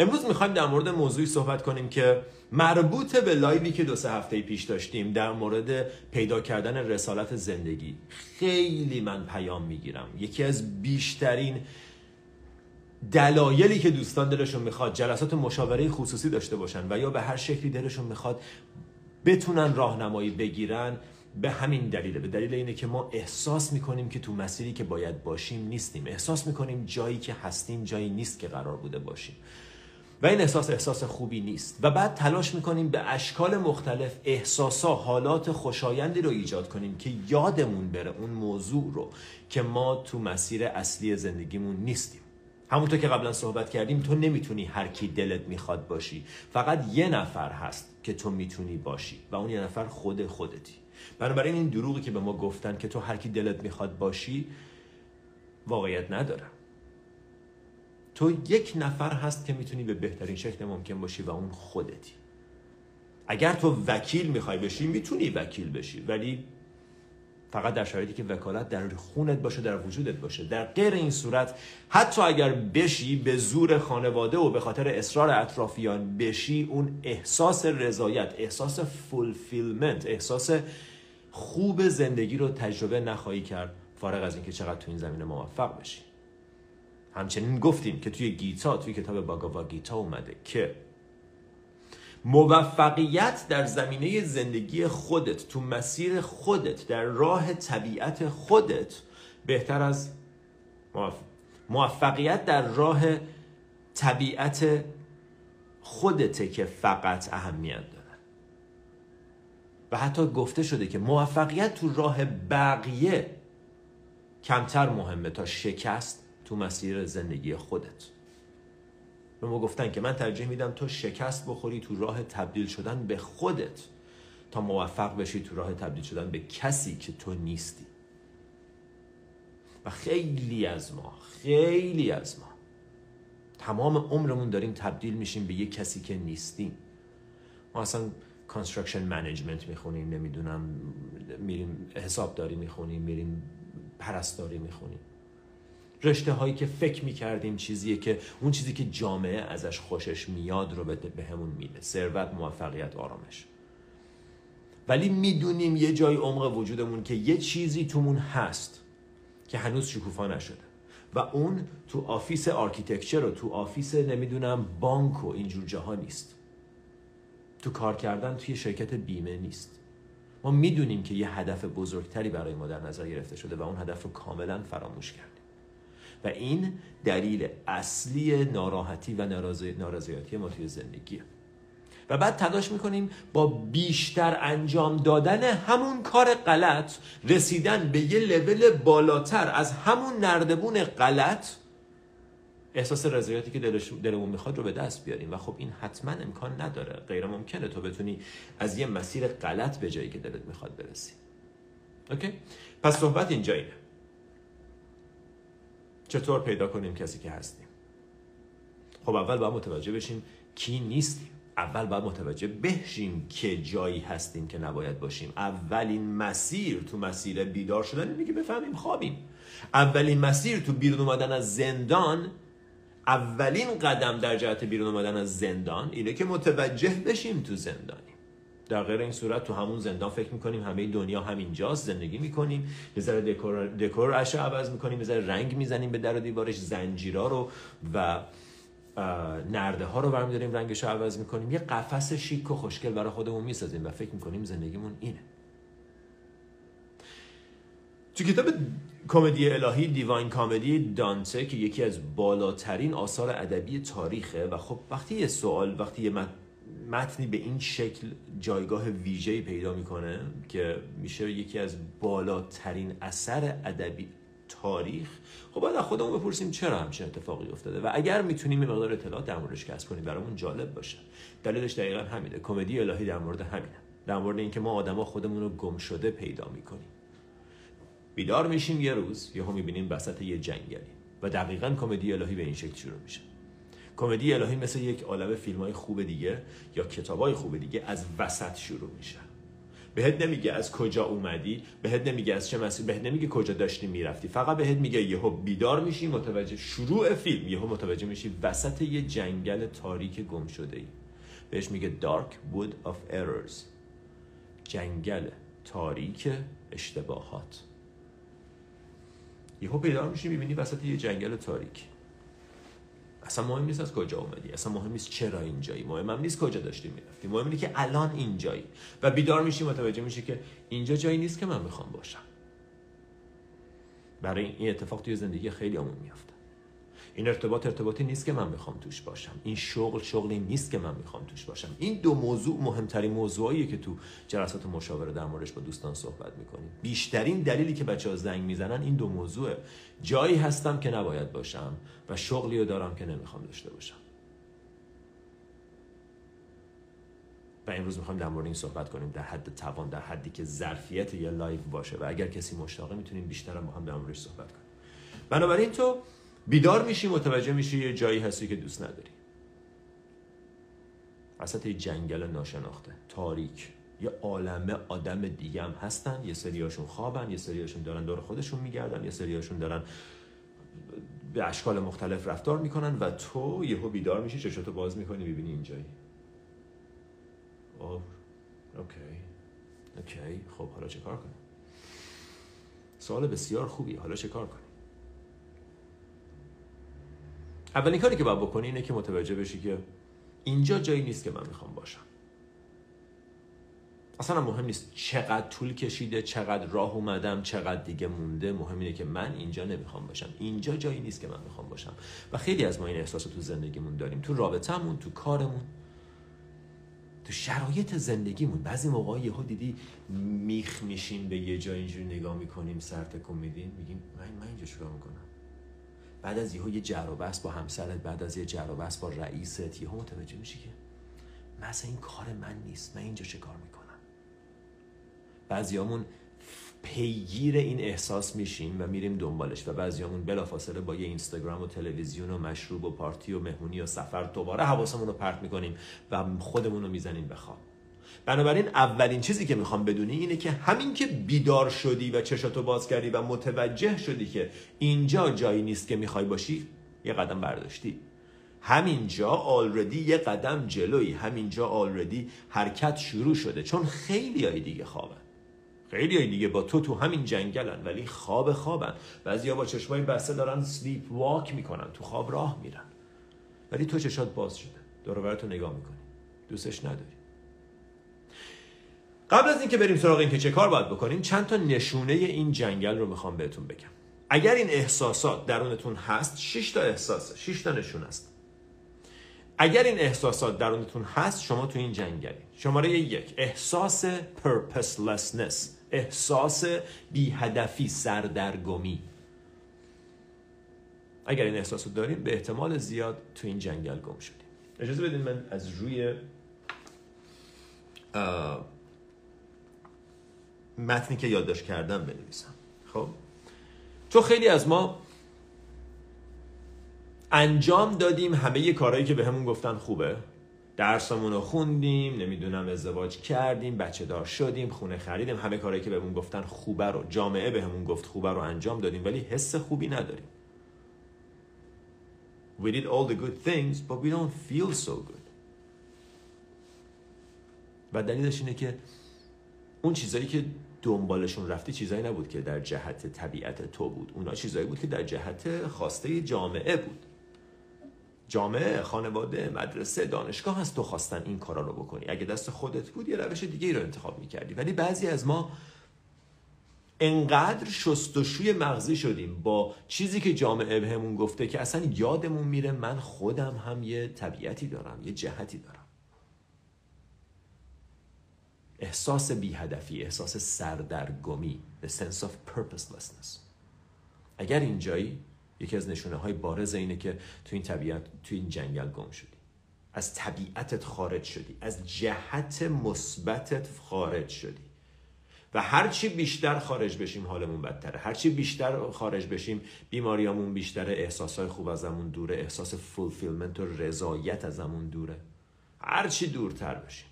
امروز می‌خوایم در مورد موضوعی صحبت کنیم که مربوط به لایوی که دو سه هفته پیش داشتیم در مورد پیدا کردن رسالت زندگی. خیلی من پیام می‌گیرم. یکی از بیشترین دلایلی که دوستان دلشون می‌خواد جلسات مشاوره خصوصی داشته باشن و یا به هر شکلی دلشون می‌خواد بتونن راهنمایی بگیرن به همین دلیله به دلیل اینه که ما احساس می‌کنیم که تو مسیری که باید باشیم نیستیم. احساس می‌کنیم جایی که هستیم جایی نیست که قرار بوده باشیم. و این احساس احساس خوبی نیست. و بعد تلاش می‌کنیم به اشکال مختلف احساسا حالات خوشایندی رو ایجاد کنیم که یادمون بره اون موضوع رو که ما تو مسیر اصلی زندگیمون نیستیم. همونطور که قبلا صحبت کردیم تو نمی‌تونی هر کی دلت می‌خواد باشی. فقط یه نفر هست که تو می‌تونی باشی و اون یه نفر خود خودتی. بنابراین این دروغی که به ما گفتن که تو هر کی دلت می‌خواد باشی واقعیت نداره. تو یک نفر هست که می‌تونی به بهترین شکل ممکن باشی و اون خودتی. اگر تو وکیل می‌خوای بشی می‌تونی وکیل بشی ولی فقط در شرایطی که وکالت در خونت باشه در وجودت باشه. در غیر این صورت حتی اگر بشی به زور خانواده و به خاطر اصرار اطرافیان بشی اون احساس رضایت احساس فولفیلمنت احساس خوب زندگی رو تجربه نخواهی کرد فارغ از اینکه چقدر تو این زمینه موفق بشی. همچنین گفتیم که توی گیتا توی کتاب باگاوا گیتا اومده که موفقیت در زمینه زندگی خودت تو مسیر خودت در راه طبیعت خودت بهتر از موفقیت در راه طبیعت خودته که فقط اهمیت داره. و حتی گفته شده که موفقیت تو راه بقیه کمتر مهمه تا شکست تو مسیر زندگی خودت. به ما گفتن که من ترجیح میدم تو شکست بخوری تو راه تبدیل شدن به خودت تا موفق بشی تو راه تبدیل شدن به کسی که تو نیستی. و خیلی از ما خیلی از ما تمام عمرمون داریم تبدیل میشیم به یه کسی که نیستیم. ما اصلا construction management می‌خونیم نمی‌دونم میریم حسابداری می‌خونیم میریم پرستاری می‌خونیم. رشته هایی که فکر می‌کردیم چیزیه که اون چیزی که جامعه ازش خوشش میاد رو به همون میده. ثروت موفقیت آرامش. ولی می‌دونیم یه جای عمق وجودمون که یه چیزی تومون هست که هنوز شکوفا نشده. و اون تو office architecture و تو office نمی‌دونم بانک و اینجور جاها نیست. تو کار کردن توی شرکت بیمه نیست. ما می‌دونیم که یه هدف بزرگتری برای ما در نظر گرفته شده و اون هدف رو کاملا فراموش کردیم و این دلیل اصلی ناراحتی و نارضایتی ما توی زندگیه و بعد تلاش می‌کنیم با بیشتر انجام دادن همون کار غلط رسیدن به یه لول بالاتر از همون نردبون غلط احساس رضایتی که دلمون می‌خواد رو به دست بیاریم. و خب این حتما امکان نداره. غیر ممکنه تو بتونی از یه مسیر غلط به جایی که دلت می‌خواد برسی. اوکی؟ پس صحبت اینجا اینه. چطور پیدا کنیم کسی که هستیم؟ خب اول باید متوجه بشیم کی نیستیم. اول باید متوجه بشیم که جایی هستیم که نباید باشیم. اولین مسیر تو مسیر بیدار شدن اینه که بفهمیم خوابیم. اولین مسیر تو بیرون اومدن از زندان اولین قدم در جهت بیرون اومدن از زندان اینه که متوجه بشیم تو زندانی در غیر این صورت تو همون زندان فکر می‌کنیم همه دنیا همینجاست زندگی می‌کنیم. یه ذره دکور دکور عوض می‌کنیم یه ذره رنگ می‌زنیم به در و دیوارش زنجیرا رو و نرده ها رو برمیداریم رنگش رو عوض می‌کنیم. یه قفس شیک و خوشگل برای خودمون می‌سازیم و فکر می‌کنیم زندگیمون اینه. تو کتاب کمدی الهی دیواین کامدی دانته که یکی از بالاترین آثار ادبی تاریخه و خب وقتی یه سوال وقتی یه متنی به این شکل جایگاه ویژه‌ای پیدا می‌کنه که میشه یکی از بالاترین اثر ادبی تاریخ. خب از خودمون بپرسیم چرا همچین اتفاقی افتاده و اگر می‌تونیم مقدار اطلاعات در موردش کسب کنیم برامون جالب باشه. دلیلش دقیقا همینه کمدی الهی در مورد همینه. در مورد اینکه ما آدما خودمون رو گم شده پیدا می‌کنیم. بیدار میشیم یه روز یهو می‌بینیم وسط یه جنگلی و دقیقا کمدی الهی به این شکل شروع میشه. کمدی الهی مثل یک عالم فیلم های خوب دیگه یا کتاب های خوب دیگه از وسط شروع میشه. بهت نمیگه از کجا اومدی بهت نمیگه از چه مسیر بهت نمیگه کجا داشتی می‌رفتی. فقط بهت میگه یهو بیدار میشی متوجه شروع فیلم یهو متوجه میشی وسط یه جنگل تاریک گم شده ای بهش میگه Dark Wood of Errors. جنگل تاریک اشتباهات. یهو بیدار میشی می‌بینی وسط یه جنگل تاریک. اصلا مهم نیست از کجا اومدی اصلا مهم نیست چرا اینجایی مهم هم نیست کجا داشتی می‌رفتی مهم اینه که الان اینجایی. و بیدار میشی متوجه میشی که اینجا جایی نیست که من می‌خوام باشم. برای این اتفاق توی زندگی خیلی همون میافته. این ارتباط ارتباطی نیست که من می‌خوام توش باشم. این شغل شغلی نیست که من می‌خوام توش باشم. این دو موضوع مهمترین موضوعیه که تو جلسات مشاوره در موردش با دوستان صحبت می‌کنیم. بیشترین دلیلی که بچه ها زنگ می‌زنن این دو موضوعه. جایی هستم که نباید باشم و شغلی رو دارم که نمی‌خوام داشته باشم. و امروز می‌خوایم در مورد این صحبت کنیم در حد توان در حدی که ظرفیت یه live باشه. و اگر کسی مشتاقه می‌تونیم بیشتر با هم در موردش صحبت کنیم. بنابراین تو بیدار میشی متوجه میشی یه جایی هستی که دوست نداری. وسط یه جنگل ناشناخته. تاریک. یه عالمه آدم دیگه هم هستن. یه سریاشون خوابن یه سریاشون دارن دور خودشون میگردن یه سریاشون دارن به اشکال مختلف رفتار می‌کنن و تو یهو بیدار میشی چشاتو باز می‌کنی می‌بینی اینجایی. اوه اوکی. اوکی. خب حالا چه کار کنیم سوال بسیار خوبی حالا چه کار کنیم؟ اولین کاری که باید بکنی اینه که متوجه بشی که اینجا جایی نیست که من می‌خوام باشم. اصلا مهم نیست چقدر طول کشیده چقدر راه اومدم چقدر دیگه مونده. مهم اینه که من اینجا نمی‌خوام باشم. اینجا جایی نیست که من می‌خوام باشم. و خیلی از ما این احساس تو زندگیمون داریم. تو رابطهمون تو کارمون تو شرایط زندگیمون. بعضی موقع یهو دیدی میخ میشیم به یه جای اینجوری نگاه می‌کنیم سر تکون میدیم. میگیم من من اینجا چیکار می‌کنم؟ بعد از یه جر و بحث با همسرت بعد از یه جر و بحث با رئیست. یهو متوجه میشی که مثلا این کار من نیست من اینجا چه کار می‌کنم؟ بعضیامون پیگیر این احساس میشیم و میریم دنبالش و بعضیامون بلافاصله با یه اینستاگرام و تلویزیون و مشروب و پارتی و مهمونی و سفر دوباره حواسمون رو پرت می‌کنیم و خودمون رو می‌زنیم به خواب. بنابراین اولین چیزی که می‌خوام بدونی اینه که همین که بیدار شدی و چشاتو باز کردی و متوجه شدی که اینجا جایی نیست که می‌خوای باشی یه قدم برداشتی. همینجا آلردی یه قدم جلوی همینجا آلردی حرکت شروع شده. چون خیلی های دیگه خوابن. خیلی های دیگه با تو تو همین جنگلن ولی خواب خوابن. بعضی با چشمای بسته دارن سلیپ واک می‌کنن تو خواب راه میرن. ولی تو چشات باز شده. دور نگاه می‌کنی. دوستش نداری. قبل از اینکه بریم سراغ اینکه چه کار باید بکنیم چند تا نشونه این جنگل رو می‌خوام بهتون بگم. اگر این احساسات درونتون هست 6 تا احساسه 6 تا نشون است. اگر این احساسات درونتون هست شما تو این جنگلی. شماره یک احساس purposelessness احساس بی هدفی سردرگمی. اگر این احساس رو داریم به احتمال زیاد تو این جنگل گم شدیم. اجازه بدین من از روی متنی که یادداشت کردم بنویسم. خب؟ تو خیلی از ما انجام دادیم همه کارهایی که بهمون به گفتن خوبه. درسمون رو خوندیم نمی‌دونم ازدواج کردیم بچه دار شدیم خونه خریدیم همه کارهایی که بهمون گفتن خوبه رو جامعه بهمون گفت خوبه رو انجام دادیم ولی حس خوبی نداریم. We did all the good things but we don't feel so good. و دلیلش اینه که اون چیزایی که دنبالشون رفتی چیزایی نبود که در جهت طبیعت تو بود. اونا چیزایی بود که در جهت خواسته جامعه بود. جامعه خانواده مدرسه دانشگاه هست تو خواستن این کارا رو بکنی. اگه دست خودت بود یه روش دیگه ای رو انتخاب می‌کردی. ولی بعضی از ما انقدر شستشوی مغزی شدیم با چیزی که جامعه بهمون گفته که اصلا یادمون میره من خودم هم یه طبیعتی دارم یه جهتی دارم. احساس بی هدفی احساس سردرگمی the sense of purposelessness. اگر اینجایی یکی از نشونه های بارز اینه که تو این طبیعت تو این جنگل گم شدی. از طبیعتت خارج شدی. از جهت مثبتت خارج شدی. و هرچی بیشتر خارج بشیم حالمون بدتره. هرچی بیشتر خارج بشیم بیماریامون بیشتره احساسای خوب ازمون دوره احساس فولفیلمنت و رضایت ازمون دوره. هرچی دورتر بشیم.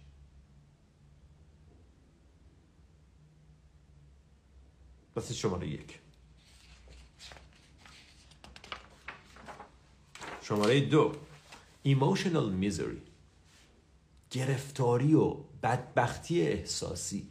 پس شماره یک. شماره دو. Emotional misery. گرفتاری و بدبختی احساسی.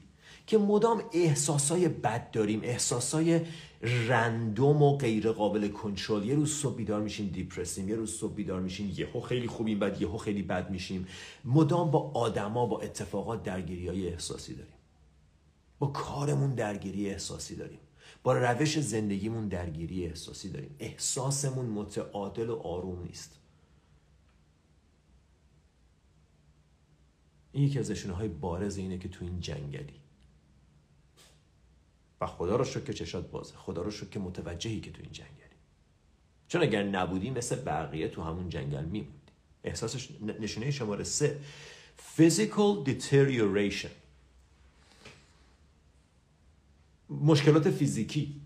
که مدام احساسای بد داریم. احساسای رندوم و غیر قابل کنترل. یه روز صبح بیدار میشیم دیپرسیم یه روز صبح بیدار میشیم یهو خیلی خوبیم بعد یهو خیلی بد میشیم. مدام با آدما با اتفاقات درگیری های احساسی داریم. با کارمون درگیری احساسی داریم. با روش زندگیمون درگیری احساسی داریم. احساسمون متعادل و آروم نیست. این یکی از های بارز اینه که تو این جنگلی. و خدا رو شکر که چشات بازه. خدا رو شکر که متوجهی که تو این جنگلی. چون اگر نبودی مثل بقیه تو همون جنگل میموندی. احساسش نشونه شماره سه physical deterioration. مشکلات فیزیکی.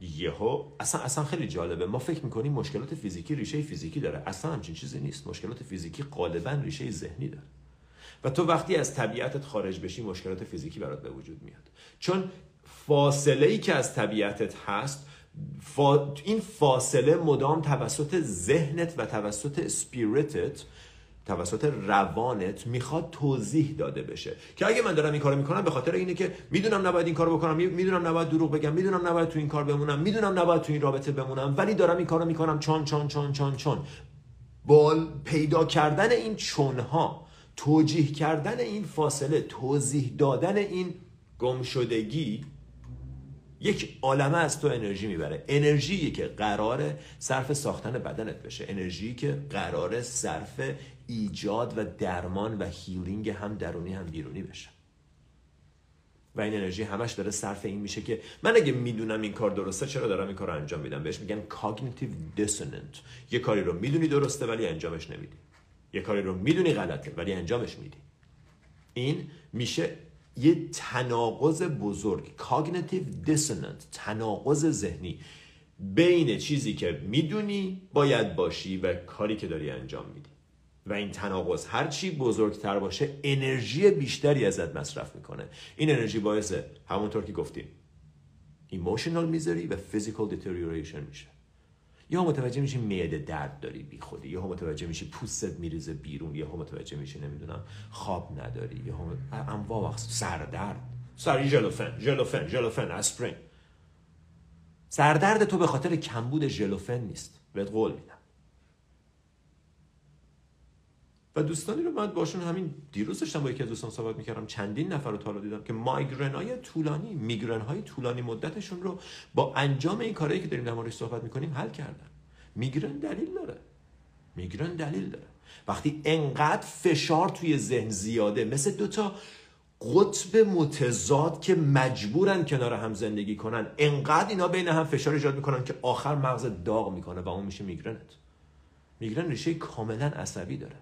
یهو اصلا اصلا خیلی جالبه. ما فکر می‌کنیم مشکلات فیزیکی ریشه فیزیکی داره. اصلا همچین چیزی نیست. مشکلات فیزیکی غالبا ریشه ذهنی داره. و تو وقتی از طبیعتت خارج بشی مشکلات فیزیکی برات به وجود میاد. چون فاصله ای که از طبیعتت هست این فاصله مدام توسط ذهنت و توسط سپیریتت توسط روانت می‌خواد توضیح داده بشه. که اگه من دارم این کارو می‌کنم به خاطر اینه که می‌دونم نباید این کارو بکنم می‌دونم نباید دروغ بگم می‌دونم نباید تو این کار بمونم می‌دونم نباید تو این رابطه بمونم ولی دارم این کارو می‌کنم چون چون چون چون چون. با پیدا کردن این چونها توجیه کردن این فاصله توضیح دادن این گمشدگی یک عالمه از تو انرژی می‌بره. انرژی که قرار صرف ساختن بدنت بشه. انرژی که قرار صرف ایجاد و درمان و هیلینگ هم درونی هم بیرونی بشه. و این انرژی همش داره صرف این میشه که من اگه می‌دونم این کار درسته چرا دارم این کار رو انجام میدم؟ بهش میگن cognitive dissonant یه کاری رو می‌دونی درسته ولی انجامش نمیدی. یه کاری رو می‌دونی غلطه ولی انجامش میدی. این میشه یه تناقض بزرگ cognitive dissonant تناقض ذهنی. بین چیزی که می‌دونی باید باشی و کاری که داری انجام میدی. و این تناقض هرچی بزرگتر باشه انرژی بیشتری ازت مصرف می‌کنه. این انرژی باعث همونطور که گفتیم emotional misery و physical deterioration میشه. یا متوجه میشی معده درد داری بی خودی یا متوجه میشی پوستت میریزه بیرون یا متوجه میشی نمی‌دونم خواب نداری یا انواع وقت سردرد. سر ژلوفن ژلوفن ژلوفن اسپرین. سردرد تو به خاطر کمبود ژلوفن نیست. بهت قول میدم. و دوستانی رو من باشون همین دیروز داشتم با یکی از دوستان صحبت می‌کردم. چندین نفر رو تا دیدم که مایگرن های طولانی میگرن های طولانی مدتشون رو با انجام این کارهایی که داریم در موردش صحبت می‌کنیم حل کردن. میگرن دلیل داره. میگرن دلیل داره. وقتی انقدر فشار توی ذهن زیاده مثل دوتا قطب متضاد که مجبورن کنار هم زندگی کنن انقدر اینا بین هم فشار ایجاد می‌کنن که آخر مغز داغ می‌کنه و اون میشه میگرنت. میگرن ریشه کاملا عصبی داره.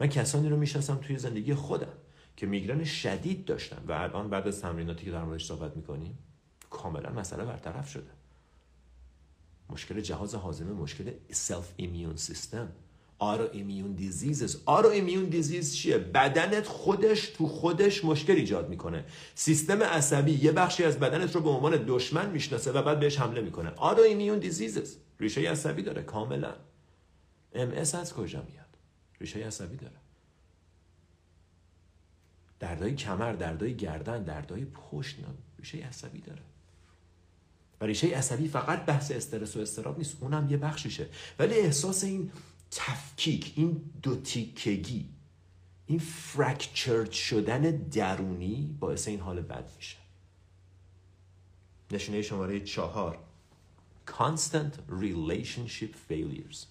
من کسانی رو می‌شناسم توی زندگی خودم که میگرن شدید داشتن. و الان بعد از تمریناتی که در موردش صحبت می‌کنیم کاملا مسئله برطرف شده. مشکل جهاز هاضمه مشکل self immune system autoimmune diseases autoimmune disease چیه؟ بدنت خودش تو خودش مشکل ایجاد می‌کنه. سیستم عصبی یه بخشی از بدنت رو به عنوان دشمن می‌شناسه و بعد بهش حمله می‌کنه. autoimmune diseases ریشه عصبی داره کاملا. ام اس از کجا میاد؟ ریشه عصبی داره. دردای کمر دردای گردن دردای پشت ریشه عصبی داره. و ریشه عصبی فقط بحث استرس و استراب نیست اونم یه بخشیشه ولی احساس این تفکیک این دوتیکگی این فرکچرد شدن درونی باعث این حال بد میشه. نشونه شماره چهار. constant relationship failures.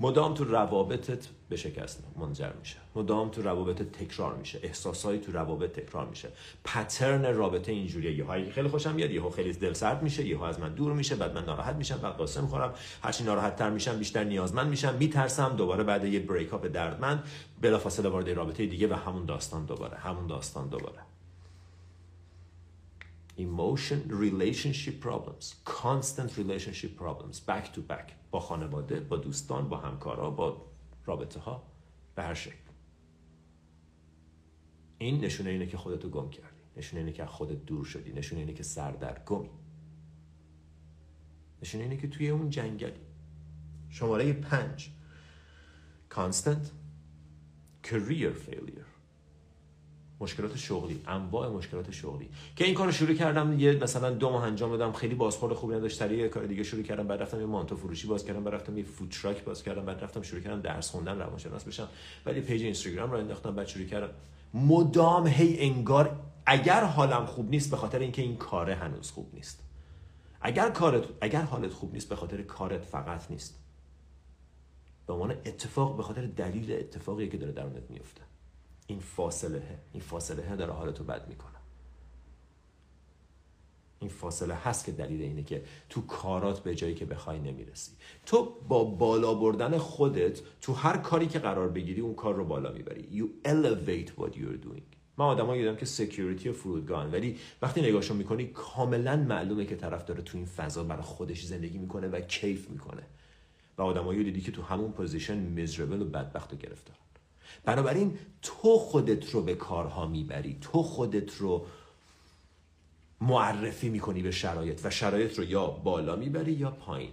مدام تو روابطت به شکست منجر میشه. مدام تو روابط تکرار میشه. احساسایی تو روابط تکرار میشه. پترن رابطه اینجوریه. یه خیلی خوشم میاد یهو خیلی دل سرد میشه یهو از من دور میشه بعد من ناراحت میشم بعد قاسم می‌خورم هرچی ناراحت تر میشم بیشتر نیازمند میشم. میترسم دوباره بعد یه بریک اپ دردمند بلافاصله وارد رابطه دیگه و همون داستان دوباره. همون داستان دوباره. Emotion relationship problems. Constant relationship problems. Back to back. با خانواده با دوستان با همکارا با رابطه ها به هر شکل. این نشونه اینه که خودتو گم کردی. نشونه اینه که خودت دور شدی. نشونه اینه که سردرگمی نشونه اینه که توی اون جنگلی. شماره پنج. Constant career failure. مشکلات شغلی انواع مشکلات شغلی. که این کارو شروع کردم یه مثلا دو ماه انجام دادم خیلی بازخورد خوبی نداشت. یه کار دیگه شروع کردم بعد رفتم یه مانتو فروشی باز کردم بعد رفتم یه فود تراک باز کردم بعد رفتم شروع کردم درس خوندن روانشناس بشم. ولی پیج اینستاگرام رو انداختم بعد شروع کردم. مدام هی انگار اگر حالم خوب نیست به خاطر اینکه این کاره هنوز خوب نیست. اگر کارت اگر حالت خوب نیست به خاطر کارت فقط نیست. به عنوان اتفاق به خاطر دلیل اتفاقی که داره درونت میفته این فاصله این فاصله داره حالتو بد می‌کنه. این فاصله هست که دلیل اینه که تو کارات به جایی که بخوای نمی‌رسی. تو با بالا بردن خودت تو هر کاری که قرار بگیری اون کار رو بالا می‌بری. You elevate what you're doing. من آدمایی دیدم که security فرودگاهن ولی وقتی نگاهشون می‌کنی کاملا معلومه که طرف داره تو این فضا برای خودش زندگی می‌کنه و کیف می‌کنه. و آدمایی دیدی که تو همون position miserable و بدبخت و گرفتار. بنابراین تو خودت رو به کارها می‌بری تو خودت رو معرفی می‌کنی به شرایط و شرایط رو یا بالا می‌بری یا پایین.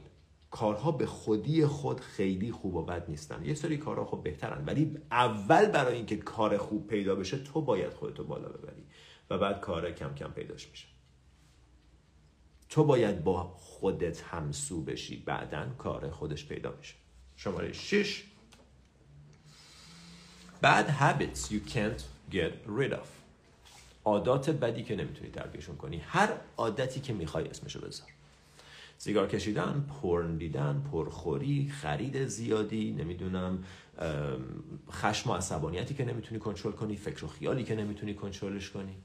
کارها به خودی خود خیلی خوب و بد نیستن. یه سری کارها خب بهترن ولی اول برای اینکه کار خوب پیدا بشه تو باید خودتو بالا ببری و بعد کار کم کم پیداش میشه. تو باید با خودت همسو بشی بعدا کار خودش پیدا میشه. شماره 6 bad habits you can't get rid of. عادات بدی که نمی‌تونی ترکشون کنی. هر عادتی که می‌خوای اسمشو بذار. سیگار کشیدن پرن دیدن پرخوری خرید زیادی نمی‌دونم خشم و عصبانیتی که نمی‌تونی کنترل کنی فکر و خیالی که نمی‌تونی کنترلش کنی.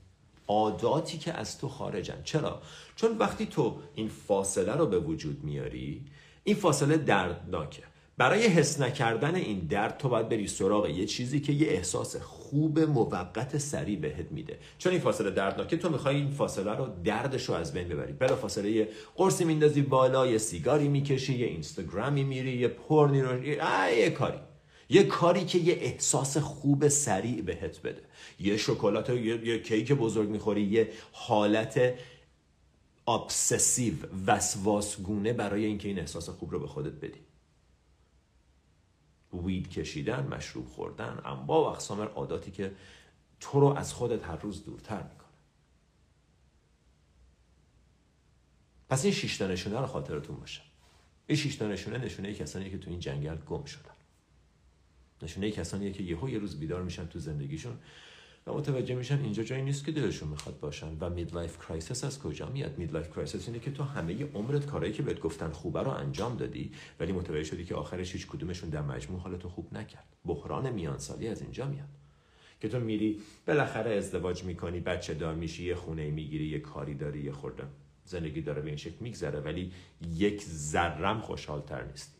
عاداتی که از تو خارجن. چرا؟ چون وقتی تو این فاصله رو به وجود میاری این فاصله دردناکه. برای حس نکردن این درد تو باید بری سراغ یه چیزی که یه احساس خوب موقت سریع بهت میده. چون این فاصله دردناکه تو می‌خوای این فاصله رو دردش رو از بین ببری. بلا فاصله یه قرصی میندازی بالا یه سیگاری می‌کشی یه اینستاگرامی میری یه پرنی رو یه کاری. یه کاری که یه احساس خوب سریع بهت بده. یه شکلات یه, یه کیک بزرگ می‌خوری یه حالت ابسسیو وسواسگونه برای اینکه این احساس خوب رو به خودت بدی. وید کشیدن مشروب خوردن انواع و اقسام عاداتی که تو رو از خودت هر روز دورتر می‌کنه. پس این شیشتا نشونه رو خاطرتون باشه. این شیشتا نشونه نشونه کسانی که تو این جنگل گم شدن. نشونه کسانی که یهو یه روز بیدار میشن تو زندگیشون. و متوجه میشن اینجا جایی نیست که دلشون می‌خواد باشن. و midlife crisis از کجا میاد؟ midlife crisis اینه که تو همه عمرت کارهایی که بهت گفتن خوبه رو انجام دادی ولی متوجه شدی که آخرش هیچ کدومشون در مجموع حالتو خوب نکرد. بحران میان سالی از اینجا میاد. که تو میری بالاخره ازدواج می‌کنی بچه دار میشی یه خونه می‌گیری یه کاری داری یه خورده زندگی داره به این شکل میگذره ولی یک ذرم خوشحالتر نیستی.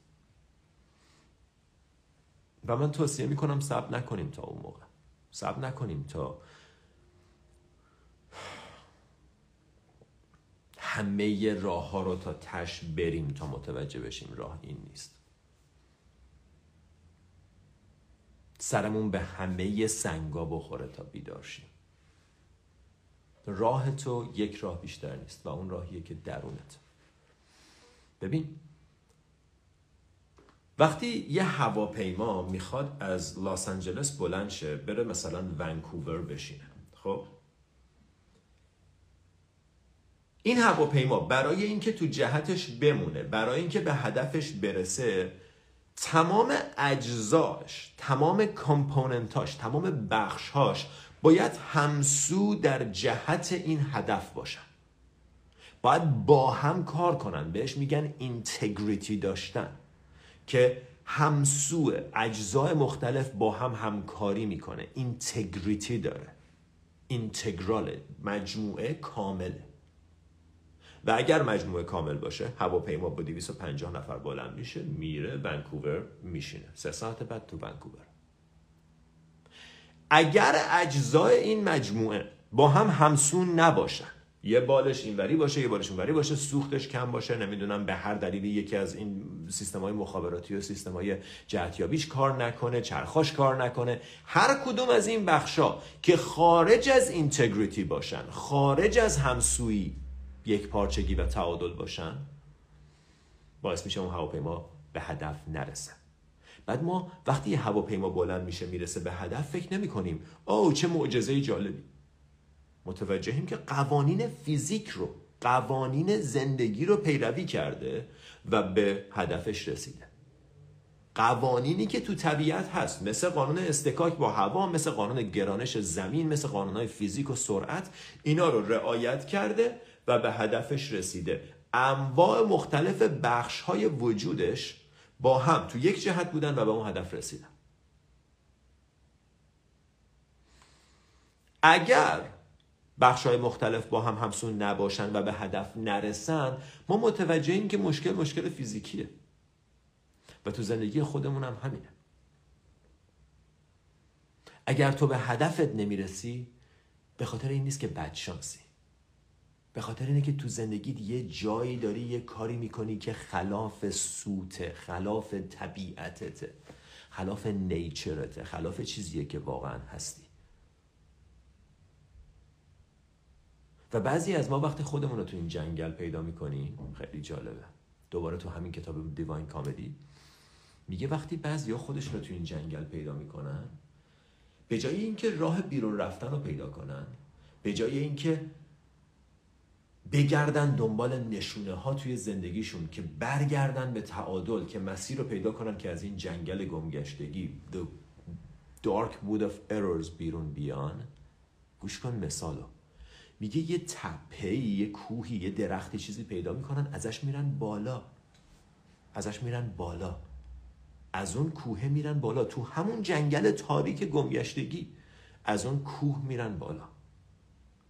و من توصیه می‌کنم صبر نکنیم تا اون موقع. صبر نکنیم تا همه راه ها رو تا تش بریم تا متوجه بشیم راه این نیست. سرمون به همه سنگا بخوره تا بیدار شیم. راه تو یک راه بیشتر نیست و اون راهیه که درونت. ببین وقتی یه هواپیما می‌خواد از لاس آنجلس بلند شه بره مثلا ونکوور بشینه. خب؟ این هواپیما برای اینکه تو جهتش بمونه برای اینکه به هدفش برسه تمام اجزاش تمام کامپوننتاش تمام بخشهاش باید همسو در جهت این هدف باشن. باید با هم کار کنن. بهش میگن اینتگریتی داشتن. که همسو اجزای مختلف با هم همکاری می‌کنه. اینتگریتی داره. اینتگرال مجموعه کامله و اگر مجموعه کامل باشه هواپیما با 250 نفر بلند میشه میره ونکوور میشینه. سه ساعت بعد تو ونکوور. اگر اجزای این مجموعه با هم همسون نباشن یه بالش اینوری باشه یه بالش اونوری باشه سوختش کم باشه. نمی‌دونم به هر دلیلی یکی از این سیستم های مخابراتی و سیستم های جهتیابیش کار نکنه چرخاش کار نکنه. هر کدوم از این بخشا که خارج از اینتگریتی باشن خارج از همسویی یک پارچگی و تعادل باشن باعث میشه اون هواپیما به هدف نرسه. بعد ما وقتی هواپیما بلند میشه می‌رسه به هدف فکر نمی کنیم او چه معجزه جالبی. متوجهیم که قوانین فیزیک رو قوانین زندگی رو پیروی کرده و به هدفش رسیده. قوانینی که تو طبیعت هست مثل قانون استکاک با هوا مثل قانون گرانش زمین مثل قانون فیزیک و سرعت اینا رو رعایت کرده و به هدفش رسیده. انواع مختلف بخش های وجودش با هم تو یک جهت بودن و به اون هدف رسیدن. اگر بخش های مختلف با هم همسون نباشن و به هدف نرسن ما متوجهیم که مشکل مشکل فیزیکیه. و تو زندگی خودمون هم همینه. اگر تو به هدفت نمی‌رسی به خاطر این نیست که بدشانسی. به خاطر اینه که تو زندگیت یه جایی داری یه کاری می‌کنی که خلاف سوته خلاف طبیعتته خلاف نیچرته خلاف چیزیه که واقعا هستی. و بعضی از ما وقتی خودمون رو تو این جنگل پیدا می‌کنیم خیلی جالبه. دوباره تو همین کتاب دیواین کامدی میگه وقتی بعضی ها خودشون رو تو این جنگل پیدا می‌کنن به جای اینکه راه بیرون رفتن رو پیدا کنن به جای اینکه بگردن دنبال نشونه ها توی زندگیشون که برگردن به تعادل که مسیر رو پیدا کنن که از این جنگل گمگشتگی the dark wood of errors بیرون بیان گوش کن مثالو. میگه یه تپه یه کوهی یه درختی چیزی پیدا می‌کنن ازش میرن بالا. ازش میرن بالا. از اون کوه میرن بالا. تو همون جنگل تاریک گمگشتگی از اون کوه میرن بالا.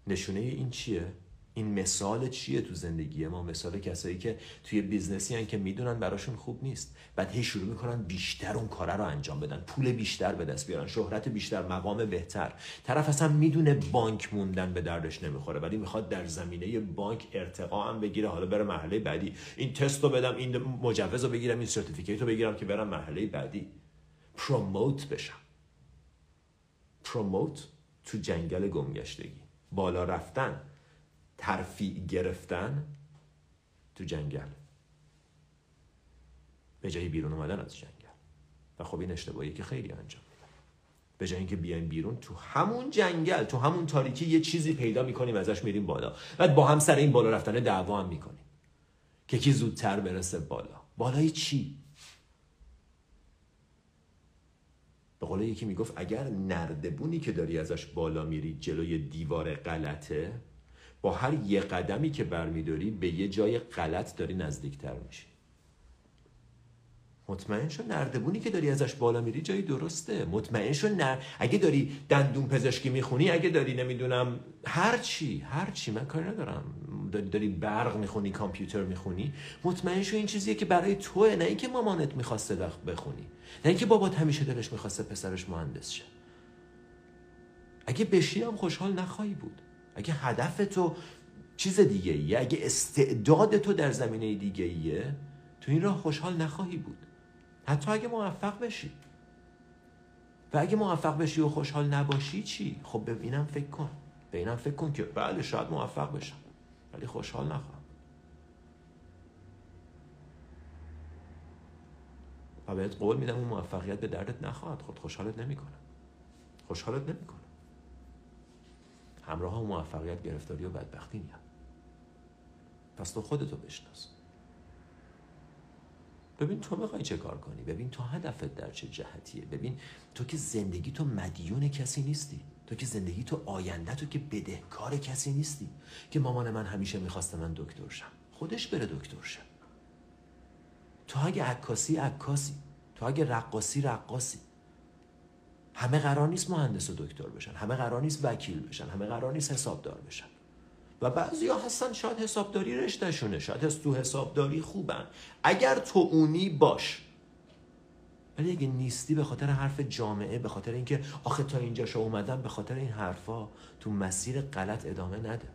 نشونه این چیه؟ این مثال چیه تو زندگی ما؟ مثال کسایی که توی business ی هن که می‌دونن براشون خوب نیست. بعد هی شروع می‌کنن بیشتر اون کاره رو انجام بدن. پول بیشتر به دست بیارن. شهرت بیشتر مقام بهتر. طرف اصلا می‌دونه بانک موندن به دردش نمی‌خوره ولی می‌خواد در زمینه بانک ارتقا هم بگیره. حالا بره مرحله بعدی. این تست رو بدم این مجوز رو بگیرم این certificate رو بگیرم که برم مرحله بعدی. پروموت بشم. پروموت تو جنگل گمگشتگی. بالا رفتن. ترفیع گرفتن تو جنگل. به جای بیرون اومدن از جنگل. و خب این اشتباهی که خیلی انجام میدن. به جای اینکه بیایم بیرون تو همون جنگل تو همون تاریکی یه چیزی پیدا می‌کنیم ازش میریم بالا. بعد با هم سر این بالا رفتن دعوا هم می‌کنیم. که کی زودتر برسه بالا. بالای چی؟ به قول یکی می‌گفت اگر نردبونی که داری ازش بالا میری جلوی دیوار غلطه با هر یه قدمی که برمیداری به یه جای غلط داری نزدیکتر میشی. مطمئن شو نردبونی که داری ازش بالا میری جایی درسته. مطمئن شو نر... اگه داری دندون پزشکی می‌خونی اگه داری نمی‌دونم هر چی هر چی من کاری ندارم. داری, داری برق می‌خونی کامپیوتر می‌خونی. مطمئن شو این چیزیه که برای توه نه اینکه مامانت می‌خواسته بخونی. نه اینکه بابات همیشه دلش می‌خواسته پسرش مهندس شه. اگه بشی هم خوشحال نخواهی بود. اگه هدف تو چیز دیگه ایه اگه استعداد تو در زمینه دیگه ایه تو این راه خوشحال نخواهی بود. حتی اگه موفق بشی. و اگه موفق بشی و خوشحال نباشی چی؟ خب به فکر کن. به فکر کن که بله شاید موفق بشم ولی خوشحال نخواهم. و بهت قول میدم اون موفقیت به دردت نخواهد خود خوشحالت نمی‌کنه خوشحالت نمی‌کنه همراه موفقیت گرفتاری و بدبختی میاد. پس تو خودتو بشناس. ببین تو می‌خوای چه کار کنی؟ ببین تو هدفت در چه جهتیه؟ ببین تو که زندگی تو مدیون کسی نیستی. تو که زندگی تو آینده تو که بدهکار کسی نیستی. که مامان من همیشه می‌خواسته من دکتر شم. خودش بره دکتر شم تو اگه عکاسی عکاسی. تو اگه رقاصی رقاصی. همه قرار نیست مهندس و دکتر بشن همه قرار نیست وکیل بشن همه قرار نیست حسابدار بشن. و بعضی ها هستن شاید حسابداری رشتهشونه شاید تو حسابداری خوبن. اگر تو اونی باش. ولی اگه نیستی به خاطر حرف جامعه به خاطر اینکه آخه تا اینجا شو اومدن به خاطر این حرفا تو مسیر غلط ادامه نده.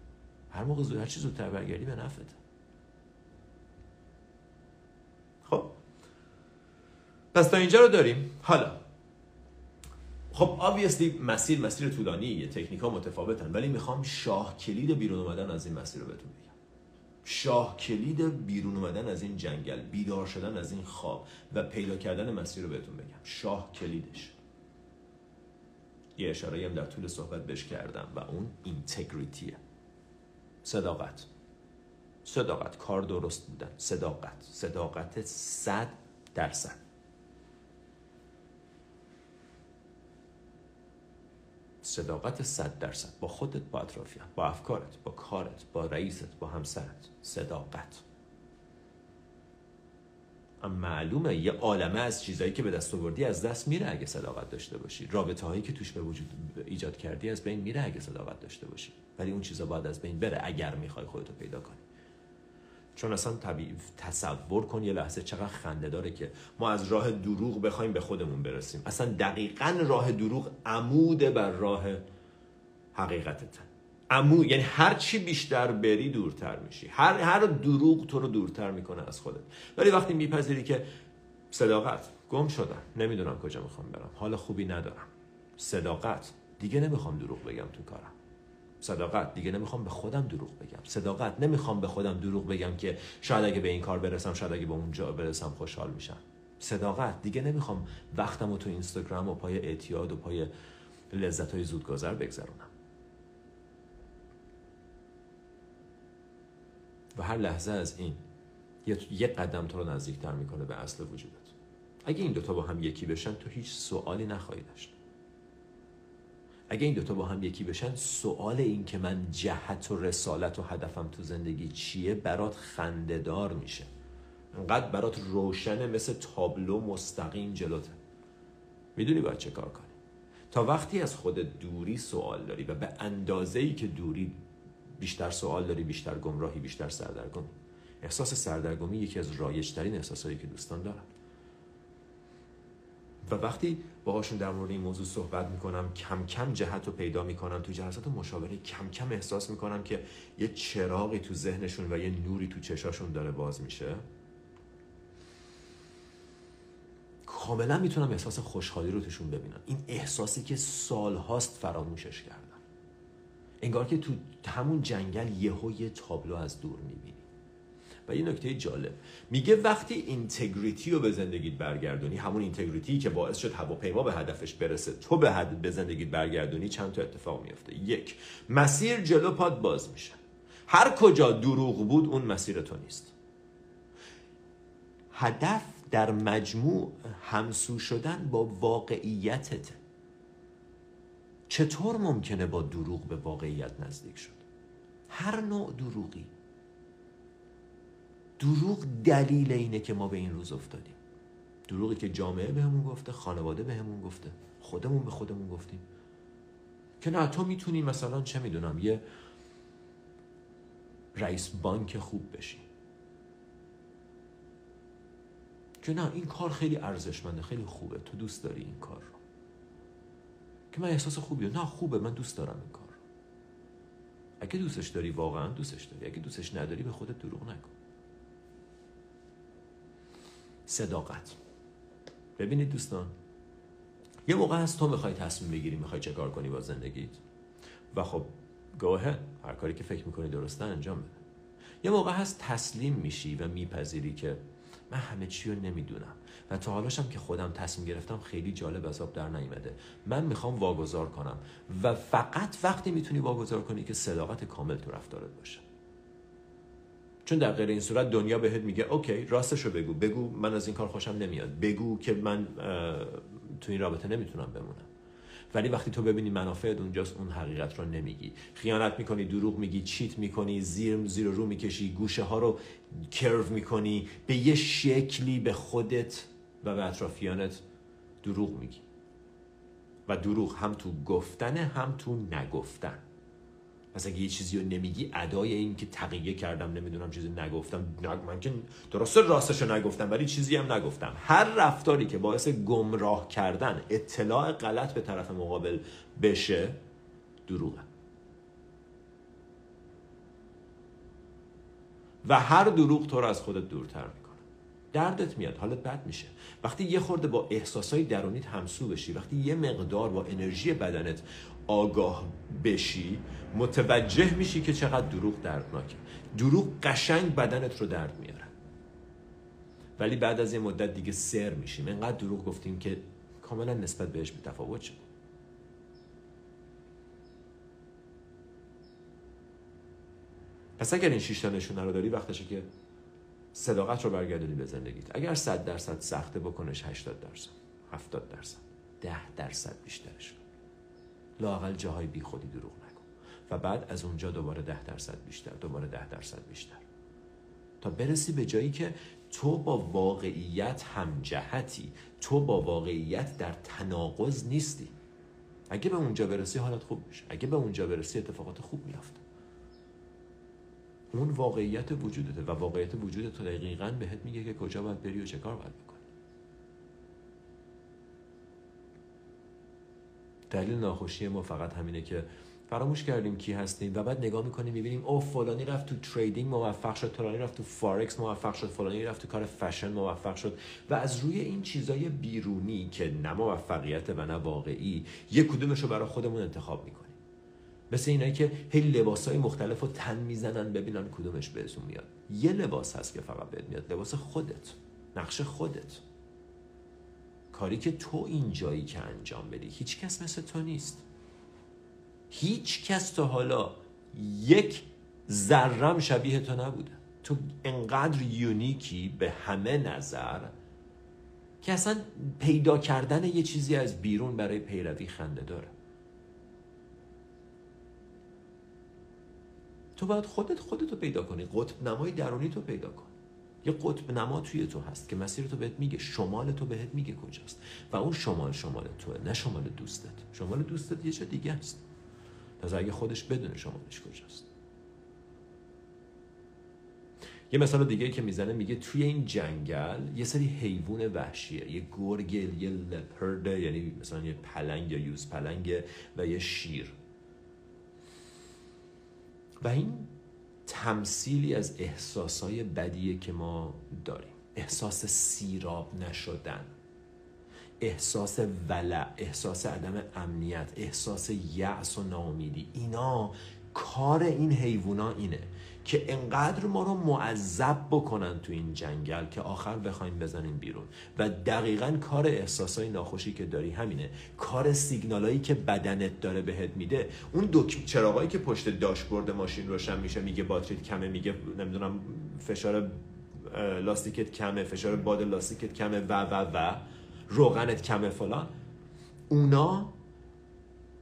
هر موقع زود هر چی زودتر برگردی به نفته خب. پس تا اینجا رو داریم. حالا. خب obviously مسیر مسیر طولانی یه تکنیک ها متفاوتن ولی می‌خوام شاه کلید بیرون اومدن از این مسیر رو بهتون بگم. شاه کلید بیرون اومدن از این جنگل بیدار شدن از این خواب و پیدا کردن مسیر رو بهتون بگم. شاه کلیدش. یه اشاره هم در طول صحبت بهش کردم و اون اینتگریتیه صداقت. صداقت. کار درست بودن. صداقت. صداقت صد درصد. صداقت صد درصد. با خودت با اطرافیان با افکارت با کارت با رئیست با همسرت. صداقت. معلومه یه عالمه از چیزهایی که به دست آوردی از دست میره اگه صداقت داشته باشی. رابطه هایی که توش به وجود ایجاد کردی از بین میره اگه صداقت داشته باشی. ولی اون چیزا باید از بین بره اگر می‌خوای خودتو پیدا کنی. چون اصلا طبیعی تصور کن یه لحظه چقدر خنده داره که ما از راه دروغ بخوایم به خودمون برسیم. اصلا دقیقا راه دروغ عمود بر راه حقیقتت. عمود یعنی هر چی بیشتر بری دورتر میشی. هر هر دروغ تو رو دورتر می‌کنه از خودت. ولی وقتی میپذیری که صداقت گم شدم. نمی‌دونم کجا می‌خوام برم. حال خوبی ندارم. صداقت. دیگه نمی‌خوام دروغ بگم تو کارم. صداقت. دیگه نمی‌خوام به خودم دروغ بگم. صداقت. نمی‌خوام به خودم دروغ بگم که شاید اگه به این کار برسم شاید اگه به اونجا برسم خوشحال میشم. صداقت. دیگه نمی‌خوام وقتم رو تو اینستاگرام و پای اعتیاد و پای لذت های زودگذر بگذرونم. و هر لحظه از این یه قدم تو رو نزدیکتر می‌کنه به اصل وجودت. اگه این دوتا با هم یکی بشن تو هیچ سوالی نخواهی داشت. اگه این دوتا با هم یکی بشن سوال این که من جهت و رسالت و هدفم تو زندگی چیه؟ برات خندهدار میشه. انقدر برات روشنه مثل تابلو مستقیم جلوته. می‌دونی باید چه کار کنی؟ تا وقتی از خود دوری سوال داری و به اندازه ای که دوری بیشتر سوال داری بیشتر گمراهی بیشتر سردرگمی. احساس سردرگمی یکی از رایجترین احساسایی که دوستان دارن. و وقتی باهاشون در مورد این موضوع صحبت می‌کنم کم کم جهت رو پیدا می‌کنم تو جلسات مشاوره کم کم احساس می‌کنم که یه چراغی تو ذهنشون و یه نوری تو چشاشون داره باز میشه. کاملا می‌تونم احساس خوشحالی رو توشون ببینم. این احساسی که سالهاست فراموشش کردم. انگار که تو همون جنگل یه تابلو از دور می‌بینی. و یه نکته جالب. میگه وقتی اینتگریتی رو به زندگیت برگردونی همون اینتگریتی که باعث شد هواپیما به هدفش برسه تو به حد به زندگیت برگردونی چند تا اتفاق میفته یک مسیر جلو پاد باز میشه. هر کجا دروغ بود اون مسیر تو نیست. هدف در مجموع همسو شدن با واقعیتت. چطور ممکنه با دروغ به واقعیت نزدیک شد؟ هر نوع دروغی. دروغ دلیل اینه که ما به این روز افتادیم. دروغی که جامعه بهمون گفته خانواده بهمون گفته. خودمون به خودمون گفتیم. که نه تو می‌تونی مثلا چه می‌دونم یه رئیس بانک خوب بشی. که نه این کار خیلی ارزشمنده خیلی خوبه. تو دوست داری این کار رو. که من احساس خوبی نه خوبه من دوست دارم این کار اگه دوستش داری واقعا دوستش داری. اگه دوستش نداری به خودت دروغ نکن صداقت. ببینید دوستان یه موقع هست تو می‌خوای تصمیم بگیری می‌خوای چه کار کنی با زندگیت؟ و خب گوه هر کاری که فکر می‌کنی درسته انجام بده. یه موقع هست تسلیم میشی و میپذیری که من همه چی رو نمی‌دونم و تا حالاشم که خودم تصمیم گرفتم خیلی جالب از در نیمده من می‌خوام واگذار کنم و فقط وقتی می‌تونی واگذار کنی که صداقت کامل تو رفتارت باشه. چون در غیر این صورت دنیا بهت میگه اوکی راستش رو بگو بگو من از این کار خوشم نمیاد بگو که من تو این رابطه نمی‌تونم بمونم. ولی وقتی تو ببینی منافعت اونجاست اون حقیقت رو نمیگی. خیانت می‌کنی دروغ میگی چیت می‌کنی زیر زیر رو می‌کشی گوشه ها رو کرو می‌کنی به یه شکلی به خودت و به اطرافیانت دروغ میگی. و دروغ هم تو گفتن هم تو نگفتن. پس اگه یه چیزی رو نمیگی ادای این که تقیه کردم نمی‌دونم چیزی نگفتم من که درسته راستش رو نگفتم ولی چیزی هم نگفتم. هر رفتاری که باعث گمراه کردن اطلاع غلط به طرف مقابل بشه دروغه. و هر دروغ تو رو از خودت دورتر می‌کنه. دردت میاد حالت بد میشه. وقتی یه خورده با احساسای درونیت همسو بشی وقتی یه مقدار با انرژی بدنت آگاه بشی متوجه میشی که چقدر دروغ دردناکه. دروغ قشنگ بدنت رو درد میاره. ولی بعد از یه مدت دیگه سر میشیم. انقدر دروغ گفتیم که کاملا نسبت بهش بی تفاوت شد. پس اگر این شیشتا نشونه رو داری وقتشه که صداقت رو برگردونی به زندگیت. اگر صد درصد سخته بکنش 80 درصد 70 درصد 10 درصد بیشترش. کن لاقل جاهای بی خودی دروغ نکن و بعد از اونجا دوباره 10 درصد بیشتر دوباره 10 درصد بیشتر. تا برسی به جایی که تو با واقعیت همجهتی تو با واقعیت در تناقض نیستی. اگه به اونجا برسی حالت خوب میشه. اگه به اونجا برسی اتفاقات خوب میافته. اون واقعیت وجودته و واقعیت وجودت تو دقیقا بهت میگه که کجا باید بری و چه کار باید بکنی دلیل ناخوشی ما فقط همینه که فراموش کردیم کی هستیم و بعد نگاه می‌کنیم می‌بینیم او فلانی رفت تو trading موفق شد فلانی رفت تو فارکس موفق شد فلانی رفت تو کار فشن موفق شد و از روی این چیزای بیرونی که نه موفقیت و نه واقعی یک کدومش برای خودمون انتخاب می‌کنیم. مثل اینایی که هی لباس های مختلف رو تن می‌زنن ببینن کدومش بهشون میاد. یه لباس هست که فقط بهت میاد لباس خودت نقش خودت. کاری که تو اینجایی که انجام بدی هیچ کس مثل تو نیست. هیچ کس تا حالا یک ذرم شبیه تو نبوده. تو انقدر یونیکی به همه نظر که اصلا پیدا کردن یه چیزی از بیرون برای پیروی خنده داره. تو باید خودت خودتو پیدا کنی قطب نمای درونی تو پیدا کن. یه قطب نما توی تو هست که مسیر تو بهت میگه شمال تو بهت میگه کجاست. و اون شمال شمال توه نه شمال دوستت. شمال دوستت یه چه دیگه است پس اگه خودش بدونه شمالش کجاست. یه مثال دیگه که می‌زنه میگه توی این جنگل یه سری حیوان وحشیه. یه گرگل یه لپرده یعنی مثلا یه پلنگ یا یوز پلنگ و یه شیر. و این تمثیلی از احساسای بدیه که ما داریم. احساس سیراب نشدن احساس ولع احساس عدم امنیت احساس یأس و ناامیدی. اینا کار این حیوونا اینه. که انقدر ما رو معذب بکنن تو این جنگل که آخر بخوایم بزنیم بیرون. و دقیقا کار احساسای ناخوشی که داری همینه. کار سیگنالایی که بدنت داره بهت میده. اون دک... چراغایی که پشت داشبورد ماشین روشن میشه میگه باتریت کمه میگه نمی‌دونم فشار لاستیکت کمه فشار باد لاستیکت کمه و و و. روغنت کمه فلان. اونا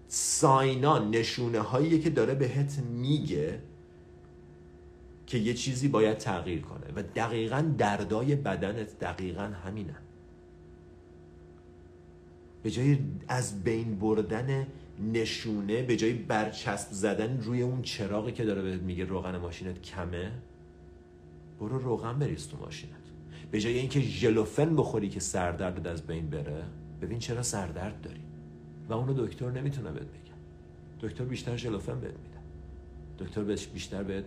ساینا نشونه هایی که داره بهت میگه که یه چیزی باید تغییر کنه. و دقیقا دردای بدنت دقیقا همینه. به جای از بین بردن نشونه به جای برچسب زدن روی اون چراغی که داره بهت میگه روغن ماشینت کمه برو روغن بریز تو ماشینت. به جای اینکه ژلوفن بخوری که سردرد از بین بره ببین چرا سردرد داری. و اونو دکتر نمی‌تونه بهت بگه. دکتر بیشتر ژلوفن بهت میده. دکتر بیشتر بهت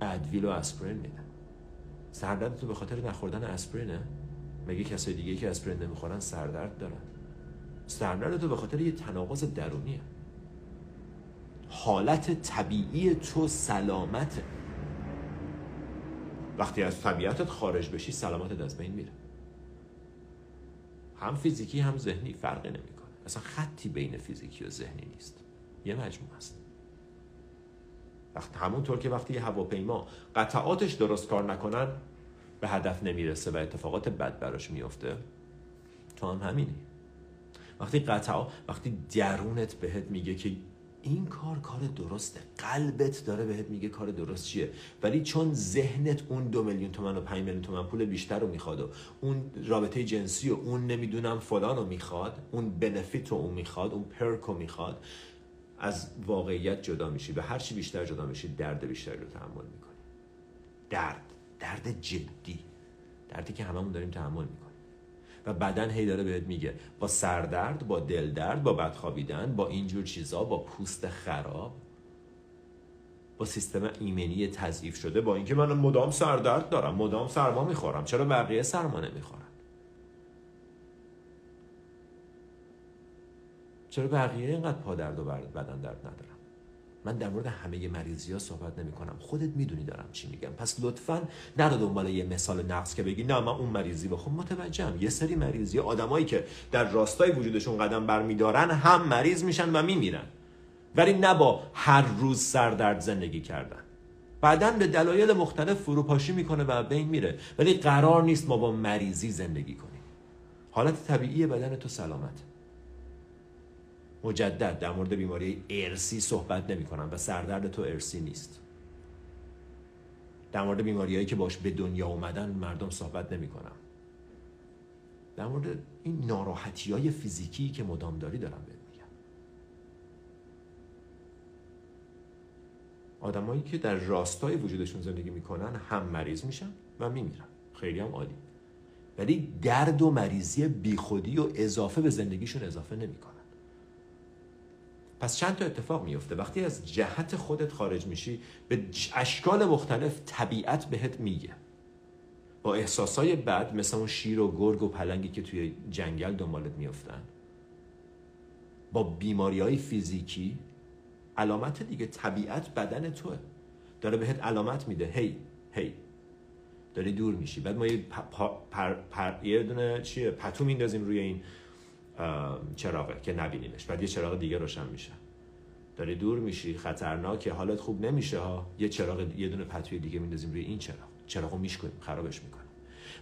ادویل و اسپرین میده سردرد تو به خاطر نخوردن اسپرینه مگه کسای دیگه که اسپرین نمی‌خورن سردرد دارن؟ سردرد تو به خاطر یه تناقض درونیه. حالت طبیعی تو سلامته. وقتی از طبیعتت خارج بشی سلامتت از بین میره. هم فیزیکی هم ذهنی فرقی نمی‌کنه. اصلا خطی بین فیزیکی و ذهنی نیست. یه مجموعه است. وقت همونطور که وقتی یه هواپیما قطعاتش درست کار نکنن به هدف نمی‌رسه و اتفاقات بد براش میفته. تو هم همینی. وقتی قطعا وقتی درونت بهت میگه که این کار کار درسته قلبت داره بهت میگه کار درست چیه ولی چون ذهنت اون دو میلیون تومن و پنج میلیون تومن پول بیشتر رو می‌خواد و اون رابطه جنسی و اون نمی‌دونم فلان رو می‌خواد اون بنفیت رو اون می‌خواد اون پرک رو می‌خواد از واقعیت جدا میشی و هر چی بیشتر جدا میشی درد بیشتری رو تحمل می‌کنی. درد درد جدی. دردی که هممون داریم تحمل می‌کنیم. و بدن هی داره بهت میگه با سردرد با دل درد با بدخوابیدن با اینجور چیزا با پوست خراب. با سیستم ایمنی تضعیف شده با اینکه من مدام سردرد دارم مدام سرما می‌خورم. چرا بقیه سرما نمی‌خورن؟ چرا بقیه اینقدر پادرد و بدن درد ندارم من در مورد همه مریضی ها صحبت نمی کنم. خودت می‌دونی دارم چی میگم. پس لطفا نرو دنبال یه مثال نقص که بگی نه من اون مریضی بخون. متوجهم. یه سری مریضی آدمایی که در راستای وجودشون قدم برمیدارن هم مریض میشن و میمیرن. ولی نه با هر روز سردرد زندگی کردن. بعدا به دلایل مختلف فروپاشی می‌کنه و بین میره. ولی قرار نیست ما با مریضی زندگی کنیم. حالت طبیعی بدن تو سلامت. مجدد در مورد بیماری ارسی صحبت نمی کنم و سردرد تو ارسی نیست. در مورد بیماریهایی که باش به دنیا اومدن مردم صحبت نمی کنم در مورد این ناراحتی های فیزیکی که مدام داری دارم بهت میگم. آدمایی که در راستای وجودشون زندگی می‌کنن هم مریض میشن و میمیرن. خیلی هم عالی. ولی درد و مریضی بیخودی و اضافه به زندگیشون اضافه نمی‌کنن. پس چند تا اتفاق میفته وقتی از جهت خودت خارج میشی به اشکال مختلف طبیعت بهت میگه. با احساسای بد مثل اون شیر و گرگ و پلنگی که توی جنگل دنبالت میفتن با بیماری های فیزیکی علامت دیگه طبیعت بدن توه. داره بهت علامت میده. هی هی. داری دور میشی. بعد ما یه, پر پر یه دونه چیه؟ پتو میندازیم روی این. چراغه که نبینیمش. بعد یه چراغ دیگه روشن میشه. داری دور میشی خطرناکه حالت خوب نمیشه ها. یه چراغ یه دونه پتوی دیگه میندازیم روی این چراغ. چراغو میشکنیم خرابش می‌کنیم.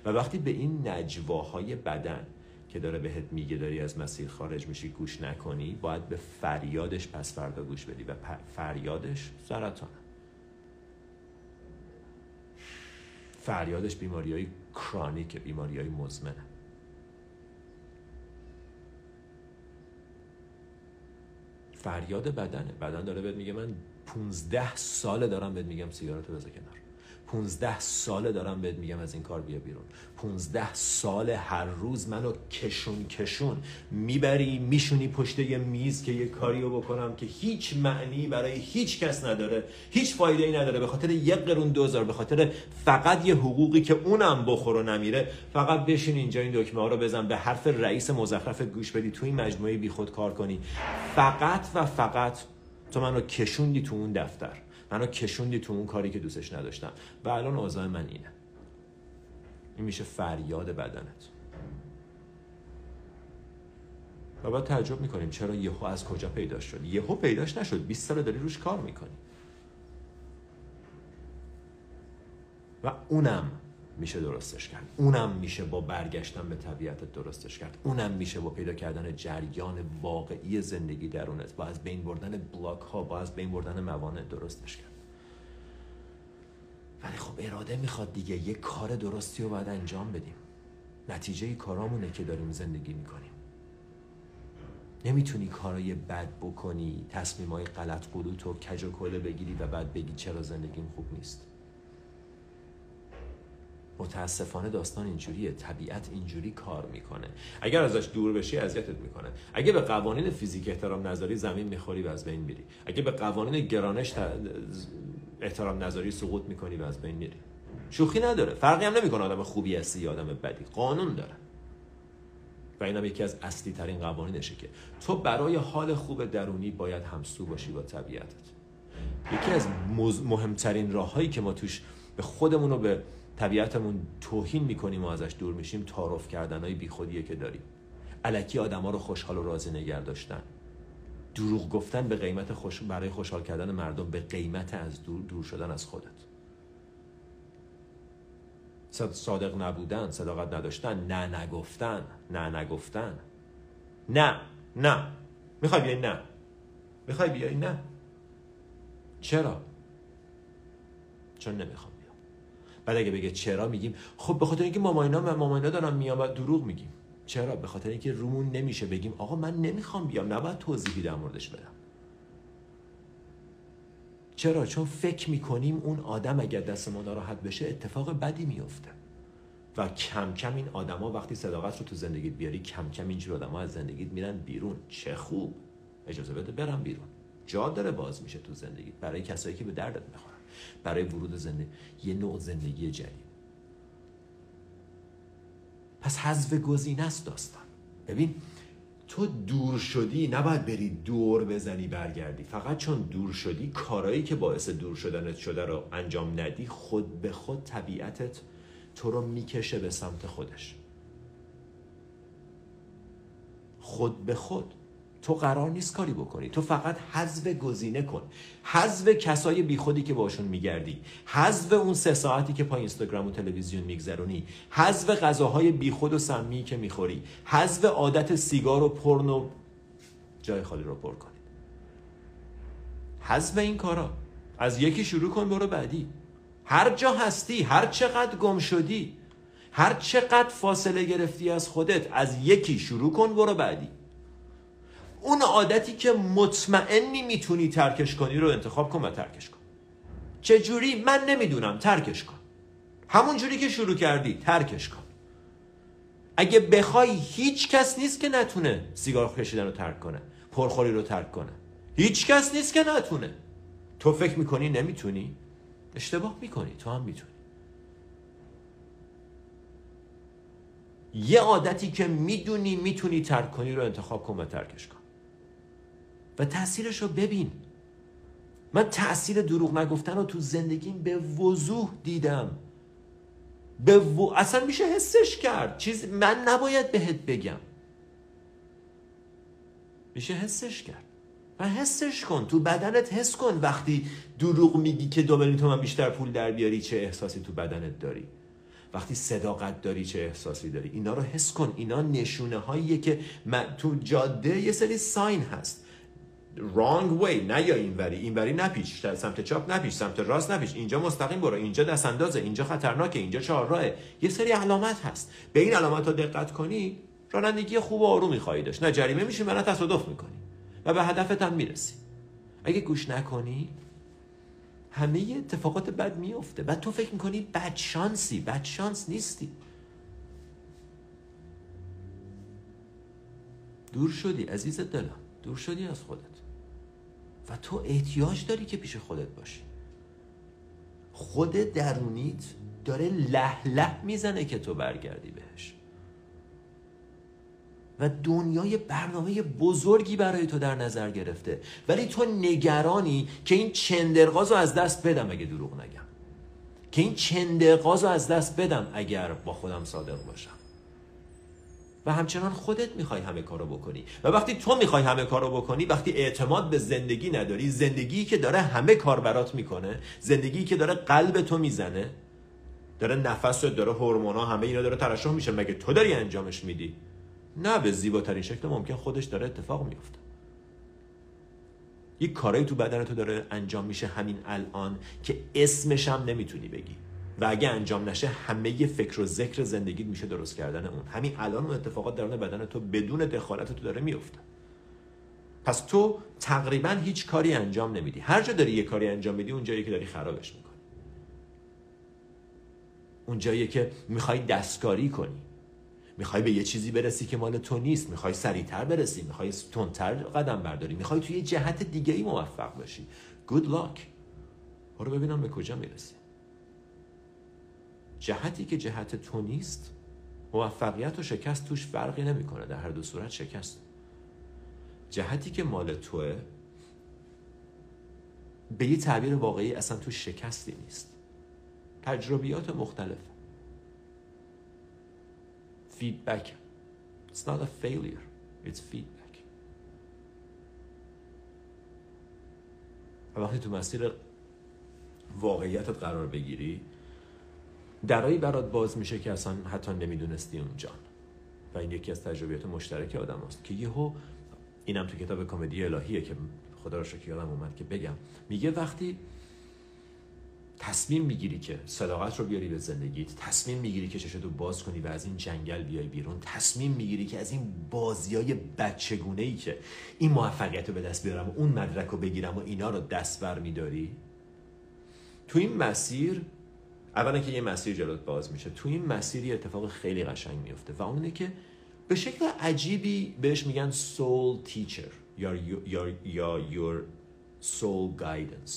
و وقتی به این نجواهای بدن که داره بهت میگه داری از مسیر خارج میشی گوش نکنی باید به فریادش پس فردا گوش بدی. و فریادش سرطان فریادش بیماری های کرانیک بیماری مزمنه. فریاد بدنه. بدن داره بهت میگه من 15 ساله دارم بهت میگم سیگارتو بذار کنار. 15 ساله دارم بهت میگم از این کار بیا بیرون. 15 سال هر روز منو کشون کشون. می‌بری میشونی پشت یه میز که یه کاریو بکنم که هیچ معنی برای هیچ کس نداره. هیچ فایده ای نداره. به خاطر یک قرون دوزار به خاطر فقط یه حقوقی که اونم بخور و نمیره فقط بشین اینجا این دکمه ها رو بزن به حرف رئیس مزخرف گوش بدی تو این مجموعه بی خود کار کنی. فقط و فقط تو منو کشوندی تو اون دفتر. منو کشوندی تو اون کاری که دوستش نداشتم. و الان اوضاع من اینه. این میشه فریاد بدنت. و بعد تعجب می‌کنیم چرا یهو از کجا پیدا شد. یهو پیداش نشد. 20 سال داری روش کار می‌کنی. و اونم میشه درستش کرد. اونم میشه با برگشتن به طبیعت درستش کرد. اونم میشه با پیدا کردن جریان واقعی زندگی درونت با از بین بردن بلاک ها با از بین بردن موانع درستش کرد. ولی خب اراده می‌خواد دیگه یه کار درستی رو باید انجام بدیم. نتیجه کارامونه که داریم زندگی می‌کنیم. نمی‌تونی کارای بد بکنی تصمیمای غلط قلوت و کج و کله بگیری و بعد بگی چرا زندگیم خوب نیست. متاسفانه داستان اینجوریه. طبیعت اینجوری کار می‌کنه. اگر ازش دور بشی اذیتت می‌کنه. اگه به قوانین فیزیک احترام نظری زمین می‌خوری و از بین میری. اگه به قوانین گرانش احترام نظری سقوط می‌کنی و از بین میری. شوخی نداره. فرقی هم نمی‌کنه آدم خوبی هستی یا آدم بدی. قانون داره. و اینم یکی از اصلی ترین قوانینشه که تو برای حال خوب درونی باید همسو باشی با طبیعتت. یکی از مهمترین راههایی که ما توش به خودمون رو به طبیعتمون توهین می‌کنیم و ازش دور میشیم تعارف کردن های بیخودیه که داریم. علکی آدما رو خوشحال و راضی نگه داشتن. دروغ گفتن به قیمت خوش برای خوشحال کردن مردم به قیمت از دور, دور شدن از خودت. صادق نبودن صداقت نداشتن نه نگفتن نه نگفتن. نه نه. می‌خوای بیای نه. می‌خوای بیای نه. چرا؟ چون نمی‌خوام. بعد اگه بگه چرا میگیم خب به خاطر اینکه ماماینا و ماماینا دارن میان و دروغ میگیم. چرا؟ به خاطر اینکه رومون نمیشه بگیم آقا من نمی‌خوام بیام نباید توضیحی در موردش بدم. چرا؟ چون فکر می‌کنیم اون آدم اگر دست ما ناراحت بشه اتفاق بدی میفته و کم کم این آدما وقتی صداقت رو تو زندگیت بیاری کم کم اینجور آدما از زندگیت میرن بیرون. چه خوب! اجازه بده برم بیرون. جا داره باز میشه تو زندگی برای کسایی که به دردت می‌خورن. برای ورود زندگی یه نوع زندگی جدید. پس حذف گزینه است داستان. ببین تو دور شدی نباید بری دور بزنی برگردی. فقط چون دور شدی کارایی که باعث دور شدنت شده رو انجام ندی خود به خود طبیعتت تو رو می‌کشه به سمت خودش. خود به خود. تو قرار نیست کاری بکنی. تو فقط حذف گزینه کن. حذف کسای بیخودی که باشون میگردی. حذف اون سه ساعتی که پای اینستاگرام و تلویزیون میگذرونی. حذف غذاهای بیخود و سمی که می‌خوری. حذف عادت سیگار و پرنو جای خالی رو پر کنی. حذف این کارا. از یکی شروع کن برو بعدی. هر جا هستی هر چقدر گم شدی هر چقدر فاصله گرفتی از خودت از یکی شروع کن برو بعدی. اون عادتی که مطمئنی می‌تونی ترکش کنی رو انتخاب کن و ترکش کن. چجوری؟ من نمی‌دونم. ترکش کن. همون جوری که شروع کردی ترکش کن. اگه بخوای هیچ کس نیست که نتونه سیگار کشیدن رو ترک کنه پرخوری رو ترک کنه. هیچ کس نیست که نتونه. تو فکر می‌کنی نمی‌تونی؟ اشتباه می‌کنی. تو هم می‌تونی. یه عادتی که می‌دونی می‌تونی ترک کنی رو انتخاب کن و ترکش کن. و تاثیرش رو ببین. من تاثیر دروغ نگفتن رو تو زندگیم به وضوح دیدم. به و... اصلا میشه حسش کرد. چیز من نباید بهت بگم. میشه حسش کرد. و حسش کن. تو بدنت حس کن. وقتی دروغ میگی که دو میلیون تومن بیشتر پول در بیاری چه احساسی تو بدنت داری؟ وقتی صداقت داری چه احساسی داری؟ اینا رو حس کن. اینا نشونه هاییه که تو جاده یه سری ساین هست. Wrong way نه یا اینوری. اینوری نپیچ سمت چاپ نپیچ سمت راست نپیچ. اینجا مستقیم برو اینجا دست اندازه اینجا خطرناکه اینجا چهار راهه یه سری علامت هست. به این علامت ها دقت کنی رانندگی خوب و آرومی خواهی داشت. نه جریمه میشی نه تصادف می‌کنی. و به هدفت هم می‌رسی. اگه گوش نکنی همه اتفاقات بد میفته و تو فکر می‌کنی بد شانسی. بد شانس نیستی. دور شدی عزیز دلم. دور شدی از خودت. و تو احتیاج داری که پیش خودت باشی. خود درونیت داره له له می‌زنه که تو برگردی بهش. و دنیای برنامه بزرگی برای تو در نظر گرفته. ولی تو نگرانی که این چندرغاز رو از دست بدم اگه دروغ نگم. که این چندرغاز رو از دست بدم اگر با خودم صادق باشم. و همچنان خودت می‌خوای همه کارو بکنی. و وقتی تو می‌خوای همه کارو بکنی وقتی اعتماد به زندگی نداری زندگی که داره همه کار برات می‌کنه زندگی که داره قلب تو می‌زنه داره نفس داره هورمونا همه اینا داره ترشح میشه. مگه تو داری انجامش میدی؟ نه به زیباترین شکل ممکن خودش داره اتفاق میفته یک کارایی تو بدن تو داره انجام میشه همین الان که اسمش هم نمی‌تونی بگی. و اگه انجام نشه همه فکر و ذکر زندگی میشه درست کردن اون. همین الان اون اتفاقات درون بدن تو بدون دخالت تو داره میفته. پس تو تقریبا هیچ کاری انجام نمیدی. هر جا داری یه کاری انجام میدی اون جایی که داری خرابش می‌کنی. اون جایی که می‌خوای دستکاری کنی. می‌خوای به یه چیزی برسی که مال تو نیست. می‌خوای سریعتر برسی. می‌خوای تندتر قدم برداری. می‌خوای توی جهت دیگه ای موفق باشی. Good luck. برو ببینم به کجا می‌رسی. جهتی که جهت تو نیست موفقیت و شکست توش فرقی نمی‌کنه در هر دو صورت شکست. جهتی که مال توه به یه تعبیر واقعی اصلا تو شکستی نیست. تجربیات مختلف. Feedback. It's not a failure. It's feedback. و وقتی تو مسیر واقعیتت قرار بگیری درایی برات باز میشه که اصلا حتی نمی‌دونستی اونجا و این یکی از تجربیات مشترک آدم هست که یهو اینم تو کتاب کمدی الهیه که خدا رو شکر یادم اومد که بگم. میگه وقتی تصمیم می‌گیری که صداقت رو بیاری به زندگیت تصمیم می‌گیری که چشتو باز کنی و از این جنگل بیای بیرون تصمیم می‌گیری که از این بازی های بچگونه ای که این موفقیت رو به دست بیارم و اون مدرک رو بگیرم و اینا رو دست بر میداری. تو این مسیر اولا که یه مسیر جلوت باز میشه. تو این مسیر یه اتفاق خیلی قشنگ میفته و اونه که به شکل عجیبی بهش میگن teacher. یا یا یا your soul guidance.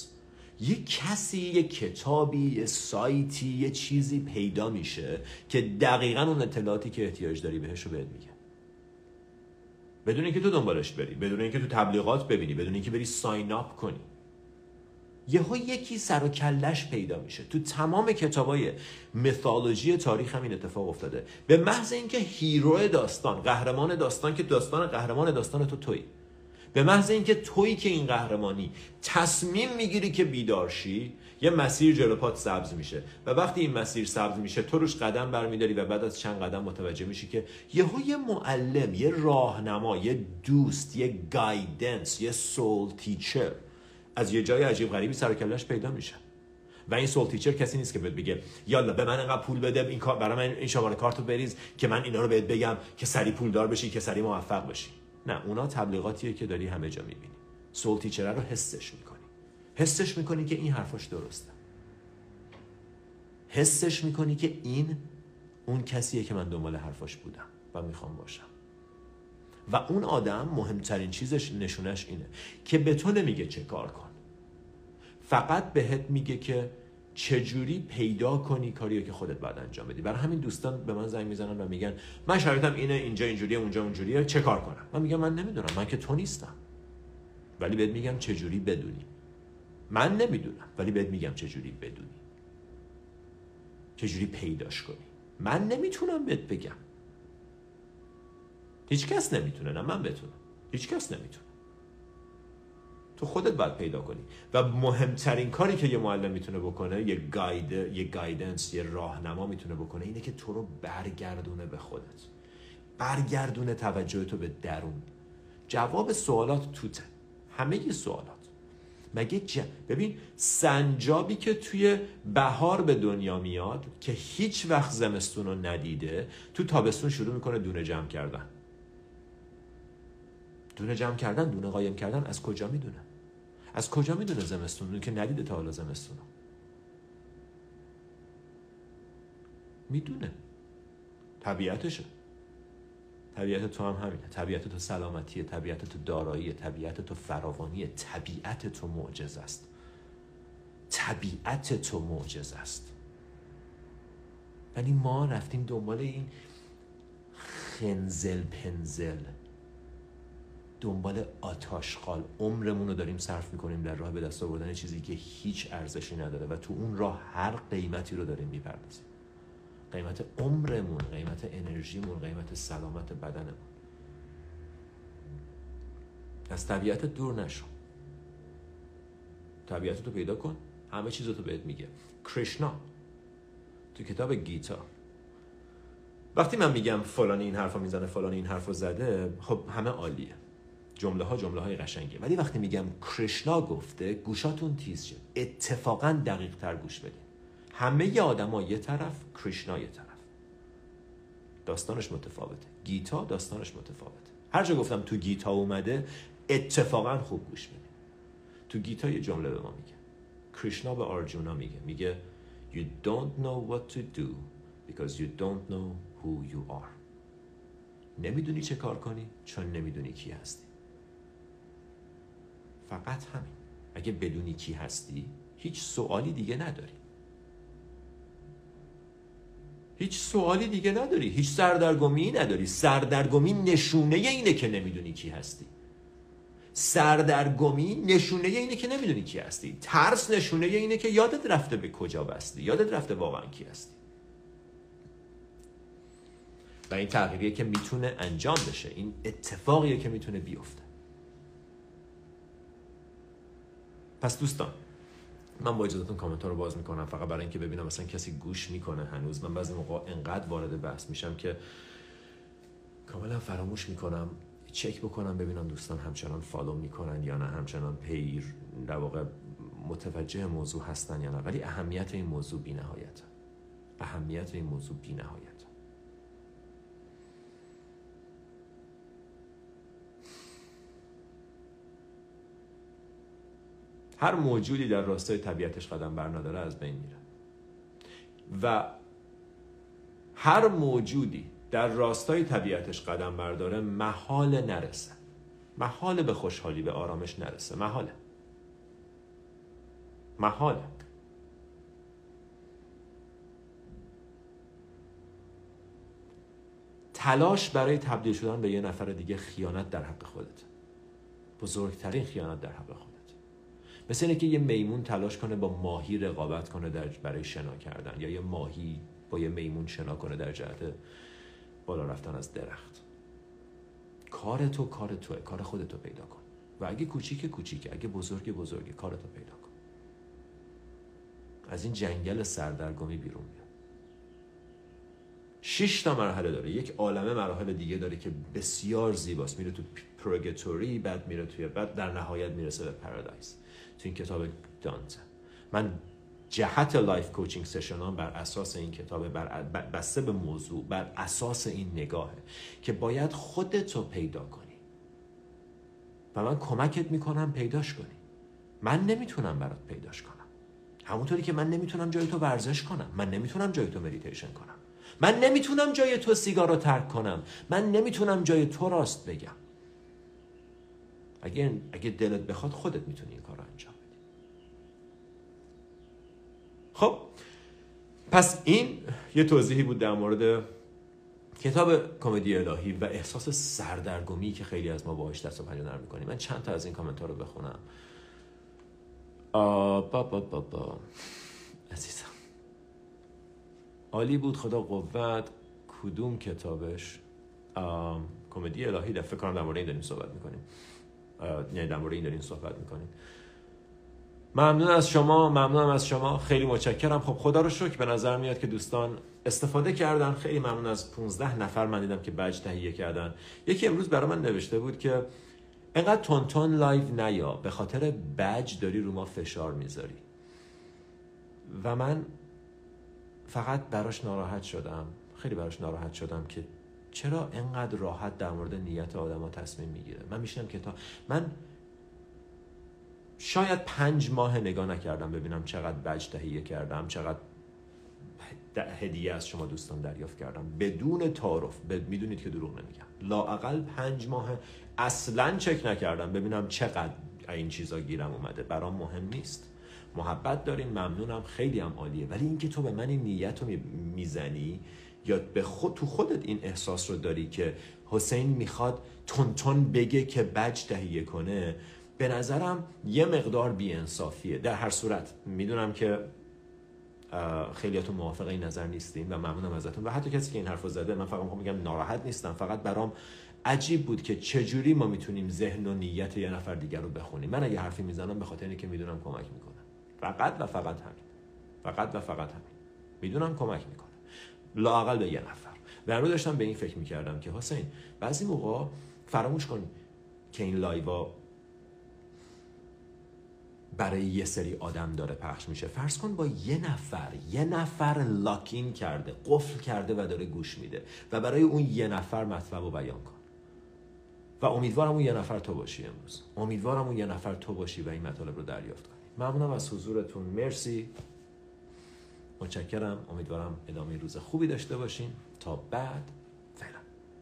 یه کسی یه کتابی یه سایتی یه چیزی پیدا میشه که دقیقا اون اطلاعاتی که احتیاج داری بهش رو بهت میگه بدون اینکه تو دنبالش بری بدون اینکه تو تبلیغات ببینی بدون اینکه بری sign up کنی. یهو یکی سر و کلش پیدا میشه. تو تمام کتابای mythology تاریخ هم این اتفاق افتاده. به محض اینکه hero داستان قهرمان داستان که داستان قهرمان داستان تو توی به محض اینکه تویی که این قهرمانی تصمیم می‌گیری که بیدارشی یه مسیر جلو پات سبز میشه. و وقتی این مسیر سبز میشه تو روش قدم برمیداری و بعد از چند قدم متوجه میشی که یهو یه معلم یه راهنما یه دوست یه گایدنس یه سول تیچر از یه جای عجیب غریبی سر پیدا میشه. و این سول تیچر کسی نیست که بهت بگه یالا به من انقدر پول بده این کار برای من این شماره کارتو بریز که من اینا رو بهت بگم که سری پول دار بشی که سری موفق بشی. نه اونا تبلیغاتیه که داری همه جا می‌بینی. سول تیچر رو حسش می‌کنی. حسش می‌کنی که این حرفاش درسته. حسش می‌کنی که این اون کسیه که من دنبال حرفاش بودم و می‌خوام باشم. و اون آدم مهمترین چیزش نشونش اینه که به تو نمیگه چه کار کن. فقط بهت میگه که چجوری پیدا کنی کاریو که خودت باید انجام بدی. برای همین دوستان به من زنگ می‌زنن و میگن من شرایطم اینه اینجا اینجوریه اونجا اونجوریه چه کار کنم؟ من میگم من نمی‌دونم من که تو نیستم. ولی بهت میگم چجوری بدونی. من نمی‌دونم ولی بهت میگم چجوری بدونی. چجوری پیداش کنی. من نمی‌تونم بهت بگم. هیچ کس نمی‌تونه نه من بتونم. هیچ کس نمی‌تونه. تو خودت باید پیدا کنی. و مهمترین کاری که یه معلم می‌تونه بکنه یه گاید یه گایدنس یه راهنما می‌تونه بکنه اینه که تو رو برگردونه به خودت. برگردونه توجه تو به درون. جواب سوالات توته. همه سوالات. مگه ج... ببین سنجابی که توی بهار به دنیا میاد که هیچ وقت زمستون رو ندیده تو تابستون شروع می‌کنه دونه جمع کردن. دونه جمع کردن دونه قایم کردن از کجا می‌دونه از کجا می‌دونه زمستون؟ که ندیده تا حالا زمستون می‌دونه. طبیعتشه. طبیعت تو هم همینه. طبیعت تو سلامتیه طبیعت تو دارایی طبیعت تو فراوانیه. طبیعت تو معجز است. طبیعت تو معجز است. ولی ما رفتیم دنبال این خنزل پنزل. دنبال آتاشقال عمرمون رو داریم صرف می‌کنیم در راه به دست آوردن چیزی که هیچ ارزشی نداره و تو اون راه هر قیمتی رو داریم می‌پردازیم. قیمت عمرمون قیمت انرژیمون قیمت سلامت بدنمون. از طبیعت دور نشو. طبیعت رو پیدا کن. همه چیز تو بهت میگه. کرشنا. تو کتاب گیتا. وقتی من میگم فلانی این حرفو می‌زنه فلانی این حرفو زده خب همه عالیه. جمله ها جمله های قشنگه ولی وقتی میگم کرشنا گفته گوشاتون تیز شد اتفاقا دقیق تر گوش بدین. همه آدما یه طرف کرشنا یه طرف. داستانش متفاوته. گیتا داستانش متفاوته. هر جا گفتم تو گیتا اومده اتفاقا خوب گوش بدین. تو گیتا یه جمله به ما میگه. کرشنا به آرجونا میگه. میگه You don't know what to do because you don't know who you are. نمی‌دونی چه کار کنی چون نمی‌دونی کی هستی. فقط همین. اگه بدونی کی هستی هیچ سوالی دیگه نداری. هیچ سوالی دیگه نداری. هیچ سردرگمی نداری. سردرگمی نشونه اینه که نمی‌دونی کی هستی. سردرگمی نشونه اینه که نمی‌دونی کی هستی. ترس نشونه اینه که یادت رفته به کجا بستی. یادت رفته واقعا کی هستی. و این تغییریه که می‌تونه انجام بشه. این اتفاقیه که می‌تونه بیفته. پس دوستان من با اجازهتون کامنت رو باز می‌کنم. فقط برای اینکه ببینم مثلا کسی گوش می‌کنه هنوز. من بعضی موقع انقدر وارد بحث میشم که کاملا فراموش می‌کنم چک بکنم ببینم دوستان همچنان فالو می‌کنن یا نه همچنان پیر در واقع متوجه موضوع هستن یا نه. ولی اهمیت این موضوع بی نهایت اهمیت این موضوع بی نهایت هر موجودی در راستای طبیعتش قدم بر نداره از بین میره. و هر موجودی در راستای طبیعتش قدم برداره محال نرسه. محال به خوشحالی به آرامش نرسه. محاله. محاله. تلاش برای تبدیل شدن به یه نفر دیگه خیانت در حق خودت. بزرگترین خیانت در حق خودت. مثل اینه که یه میمون تلاش کنه با ماهی رقابت کنه در برای شنا کردن یا یه ماهی با یه میمون شنا کنه در جهت بالا رفتن از درخت. کار تو کار توه کار خودتو پیدا کن. و اگه کوچیک کوچیک اگه بزرگ بزرگ کارتو پیدا کن. از این جنگل سردرگمی بیرون بیا. شش تا مرحله داره. یک عالمه مراحل دیگه داره که بسیار زیباست. میره تو purgatory بعد میره توی بعد در نهایت می‌رسه به paradise. تو این کتاب دانته من جهت life coaching session بر اساس این کتاب بر بسته به موضوع بر اساس این نگاهه که باید خودتو پیدا کنی. و من کمکت می‌کنم پیداش کنی. من نمی‌تونم برات پیداش کنم. همونطوری که من نمی‌تونم جای تو ورزش کنم. من نمی‌تونم جای تو مدیتیشن کنم. من نمی‌تونم جای تو سیگار رو ترک کنم. من نمی‌تونم جای تو راست بگم. اگه, اگه دلت بخواد خودت می‌تونی این کار رو انجام بدی. خب پس این یه توضیحی بود در مورد کتاب کمدی الهی و احساس سردرگمی که خیلی از ما باهاش دست و پنجه نرم می‌کنیم. من چند تا از این کامنت رو بخونم. با با با با. عزیزم. عالی بود خدا قوت. کدوم کتابش؟ کمدی الهی. در فکر کنم در مورد این داریم صحبت می‌کنیم. یعنی در مورد این داریم صحبت می‌کنیم ممنون از شما ممنونم از شما. خیلی متشکرم. خب خدا رو شکر به نظر میاد که دوستان استفاده کردن. خیلی ممنون از 15 نفر من دیدم که بج تهیه کردن. یکی امروز برای من نوشته بود که انقدر تو این live نیا به خاطر بج داری رو ما فشار می‌ذاری. و من فقط براش ناراحت شدم. خیلی براش ناراحت شدم که چرا انقدر راحت در مورد نیت آدم تصمیم می‌گیره؟ من که تا من شاید پنج ماه نگاه نکردم ببینم چقدر بج تهیه کردم چقدر هدیه از شما دوستان دریافت کردم. بدون تعارف می‌دونید که دروغ نمیگم. لاقل پنج ماه اصلا چک نکردم ببینم چقدر این چیزا گیرم اومده. برام مهم نیست. محبت دارین ممنونم خیلی هم عالیه. ولی اینکه تو به من این نیت رو می‌زنی یا به خود تو خودت این احساس رو داری که حسین می‌خواد تون بگه که بج تهیه کنه؟ به نظرم یه مقدار بیانصافیه. در هر صورت می‌دونم که خیلیاتون موافق این نظر نیستین و ممنونم ازتون. و حتی کسی که این حرف زده من فقط میگم ناراحت نیستم. فقط برام عجیب بود که چجوری ما می‌تونیم ذهن و نیت یه نفر دیگر رو بخونیم. من اگه حرفی می‌زنم به خاطر اینکه می‌دونم کمک می‌کنم فقط و فقط همین. فقط و فقط همین. می‌دونم کمک می‌کنه. لاقل به یه نفر. و داشتم به این فکر می‌کردم که حسین بعضی موقع فراموش کن که این لایوا برای یه سری آدم داره پخش میشه. فرض کن با یه نفر یه نفر لاکین کرده قفل کرده و داره گوش میده و برای اون یه نفر مطلب رو بیان کن. و امیدوارم اون یه نفر تو باشی امروز. امیدوارم اون یه نفر تو باشی و این مطالب رو دریافت کنی. ممنونم از حضورتون. مرسی. متشکرم. امیدوارم ادامه روز خوبی داشته باشین تا بعد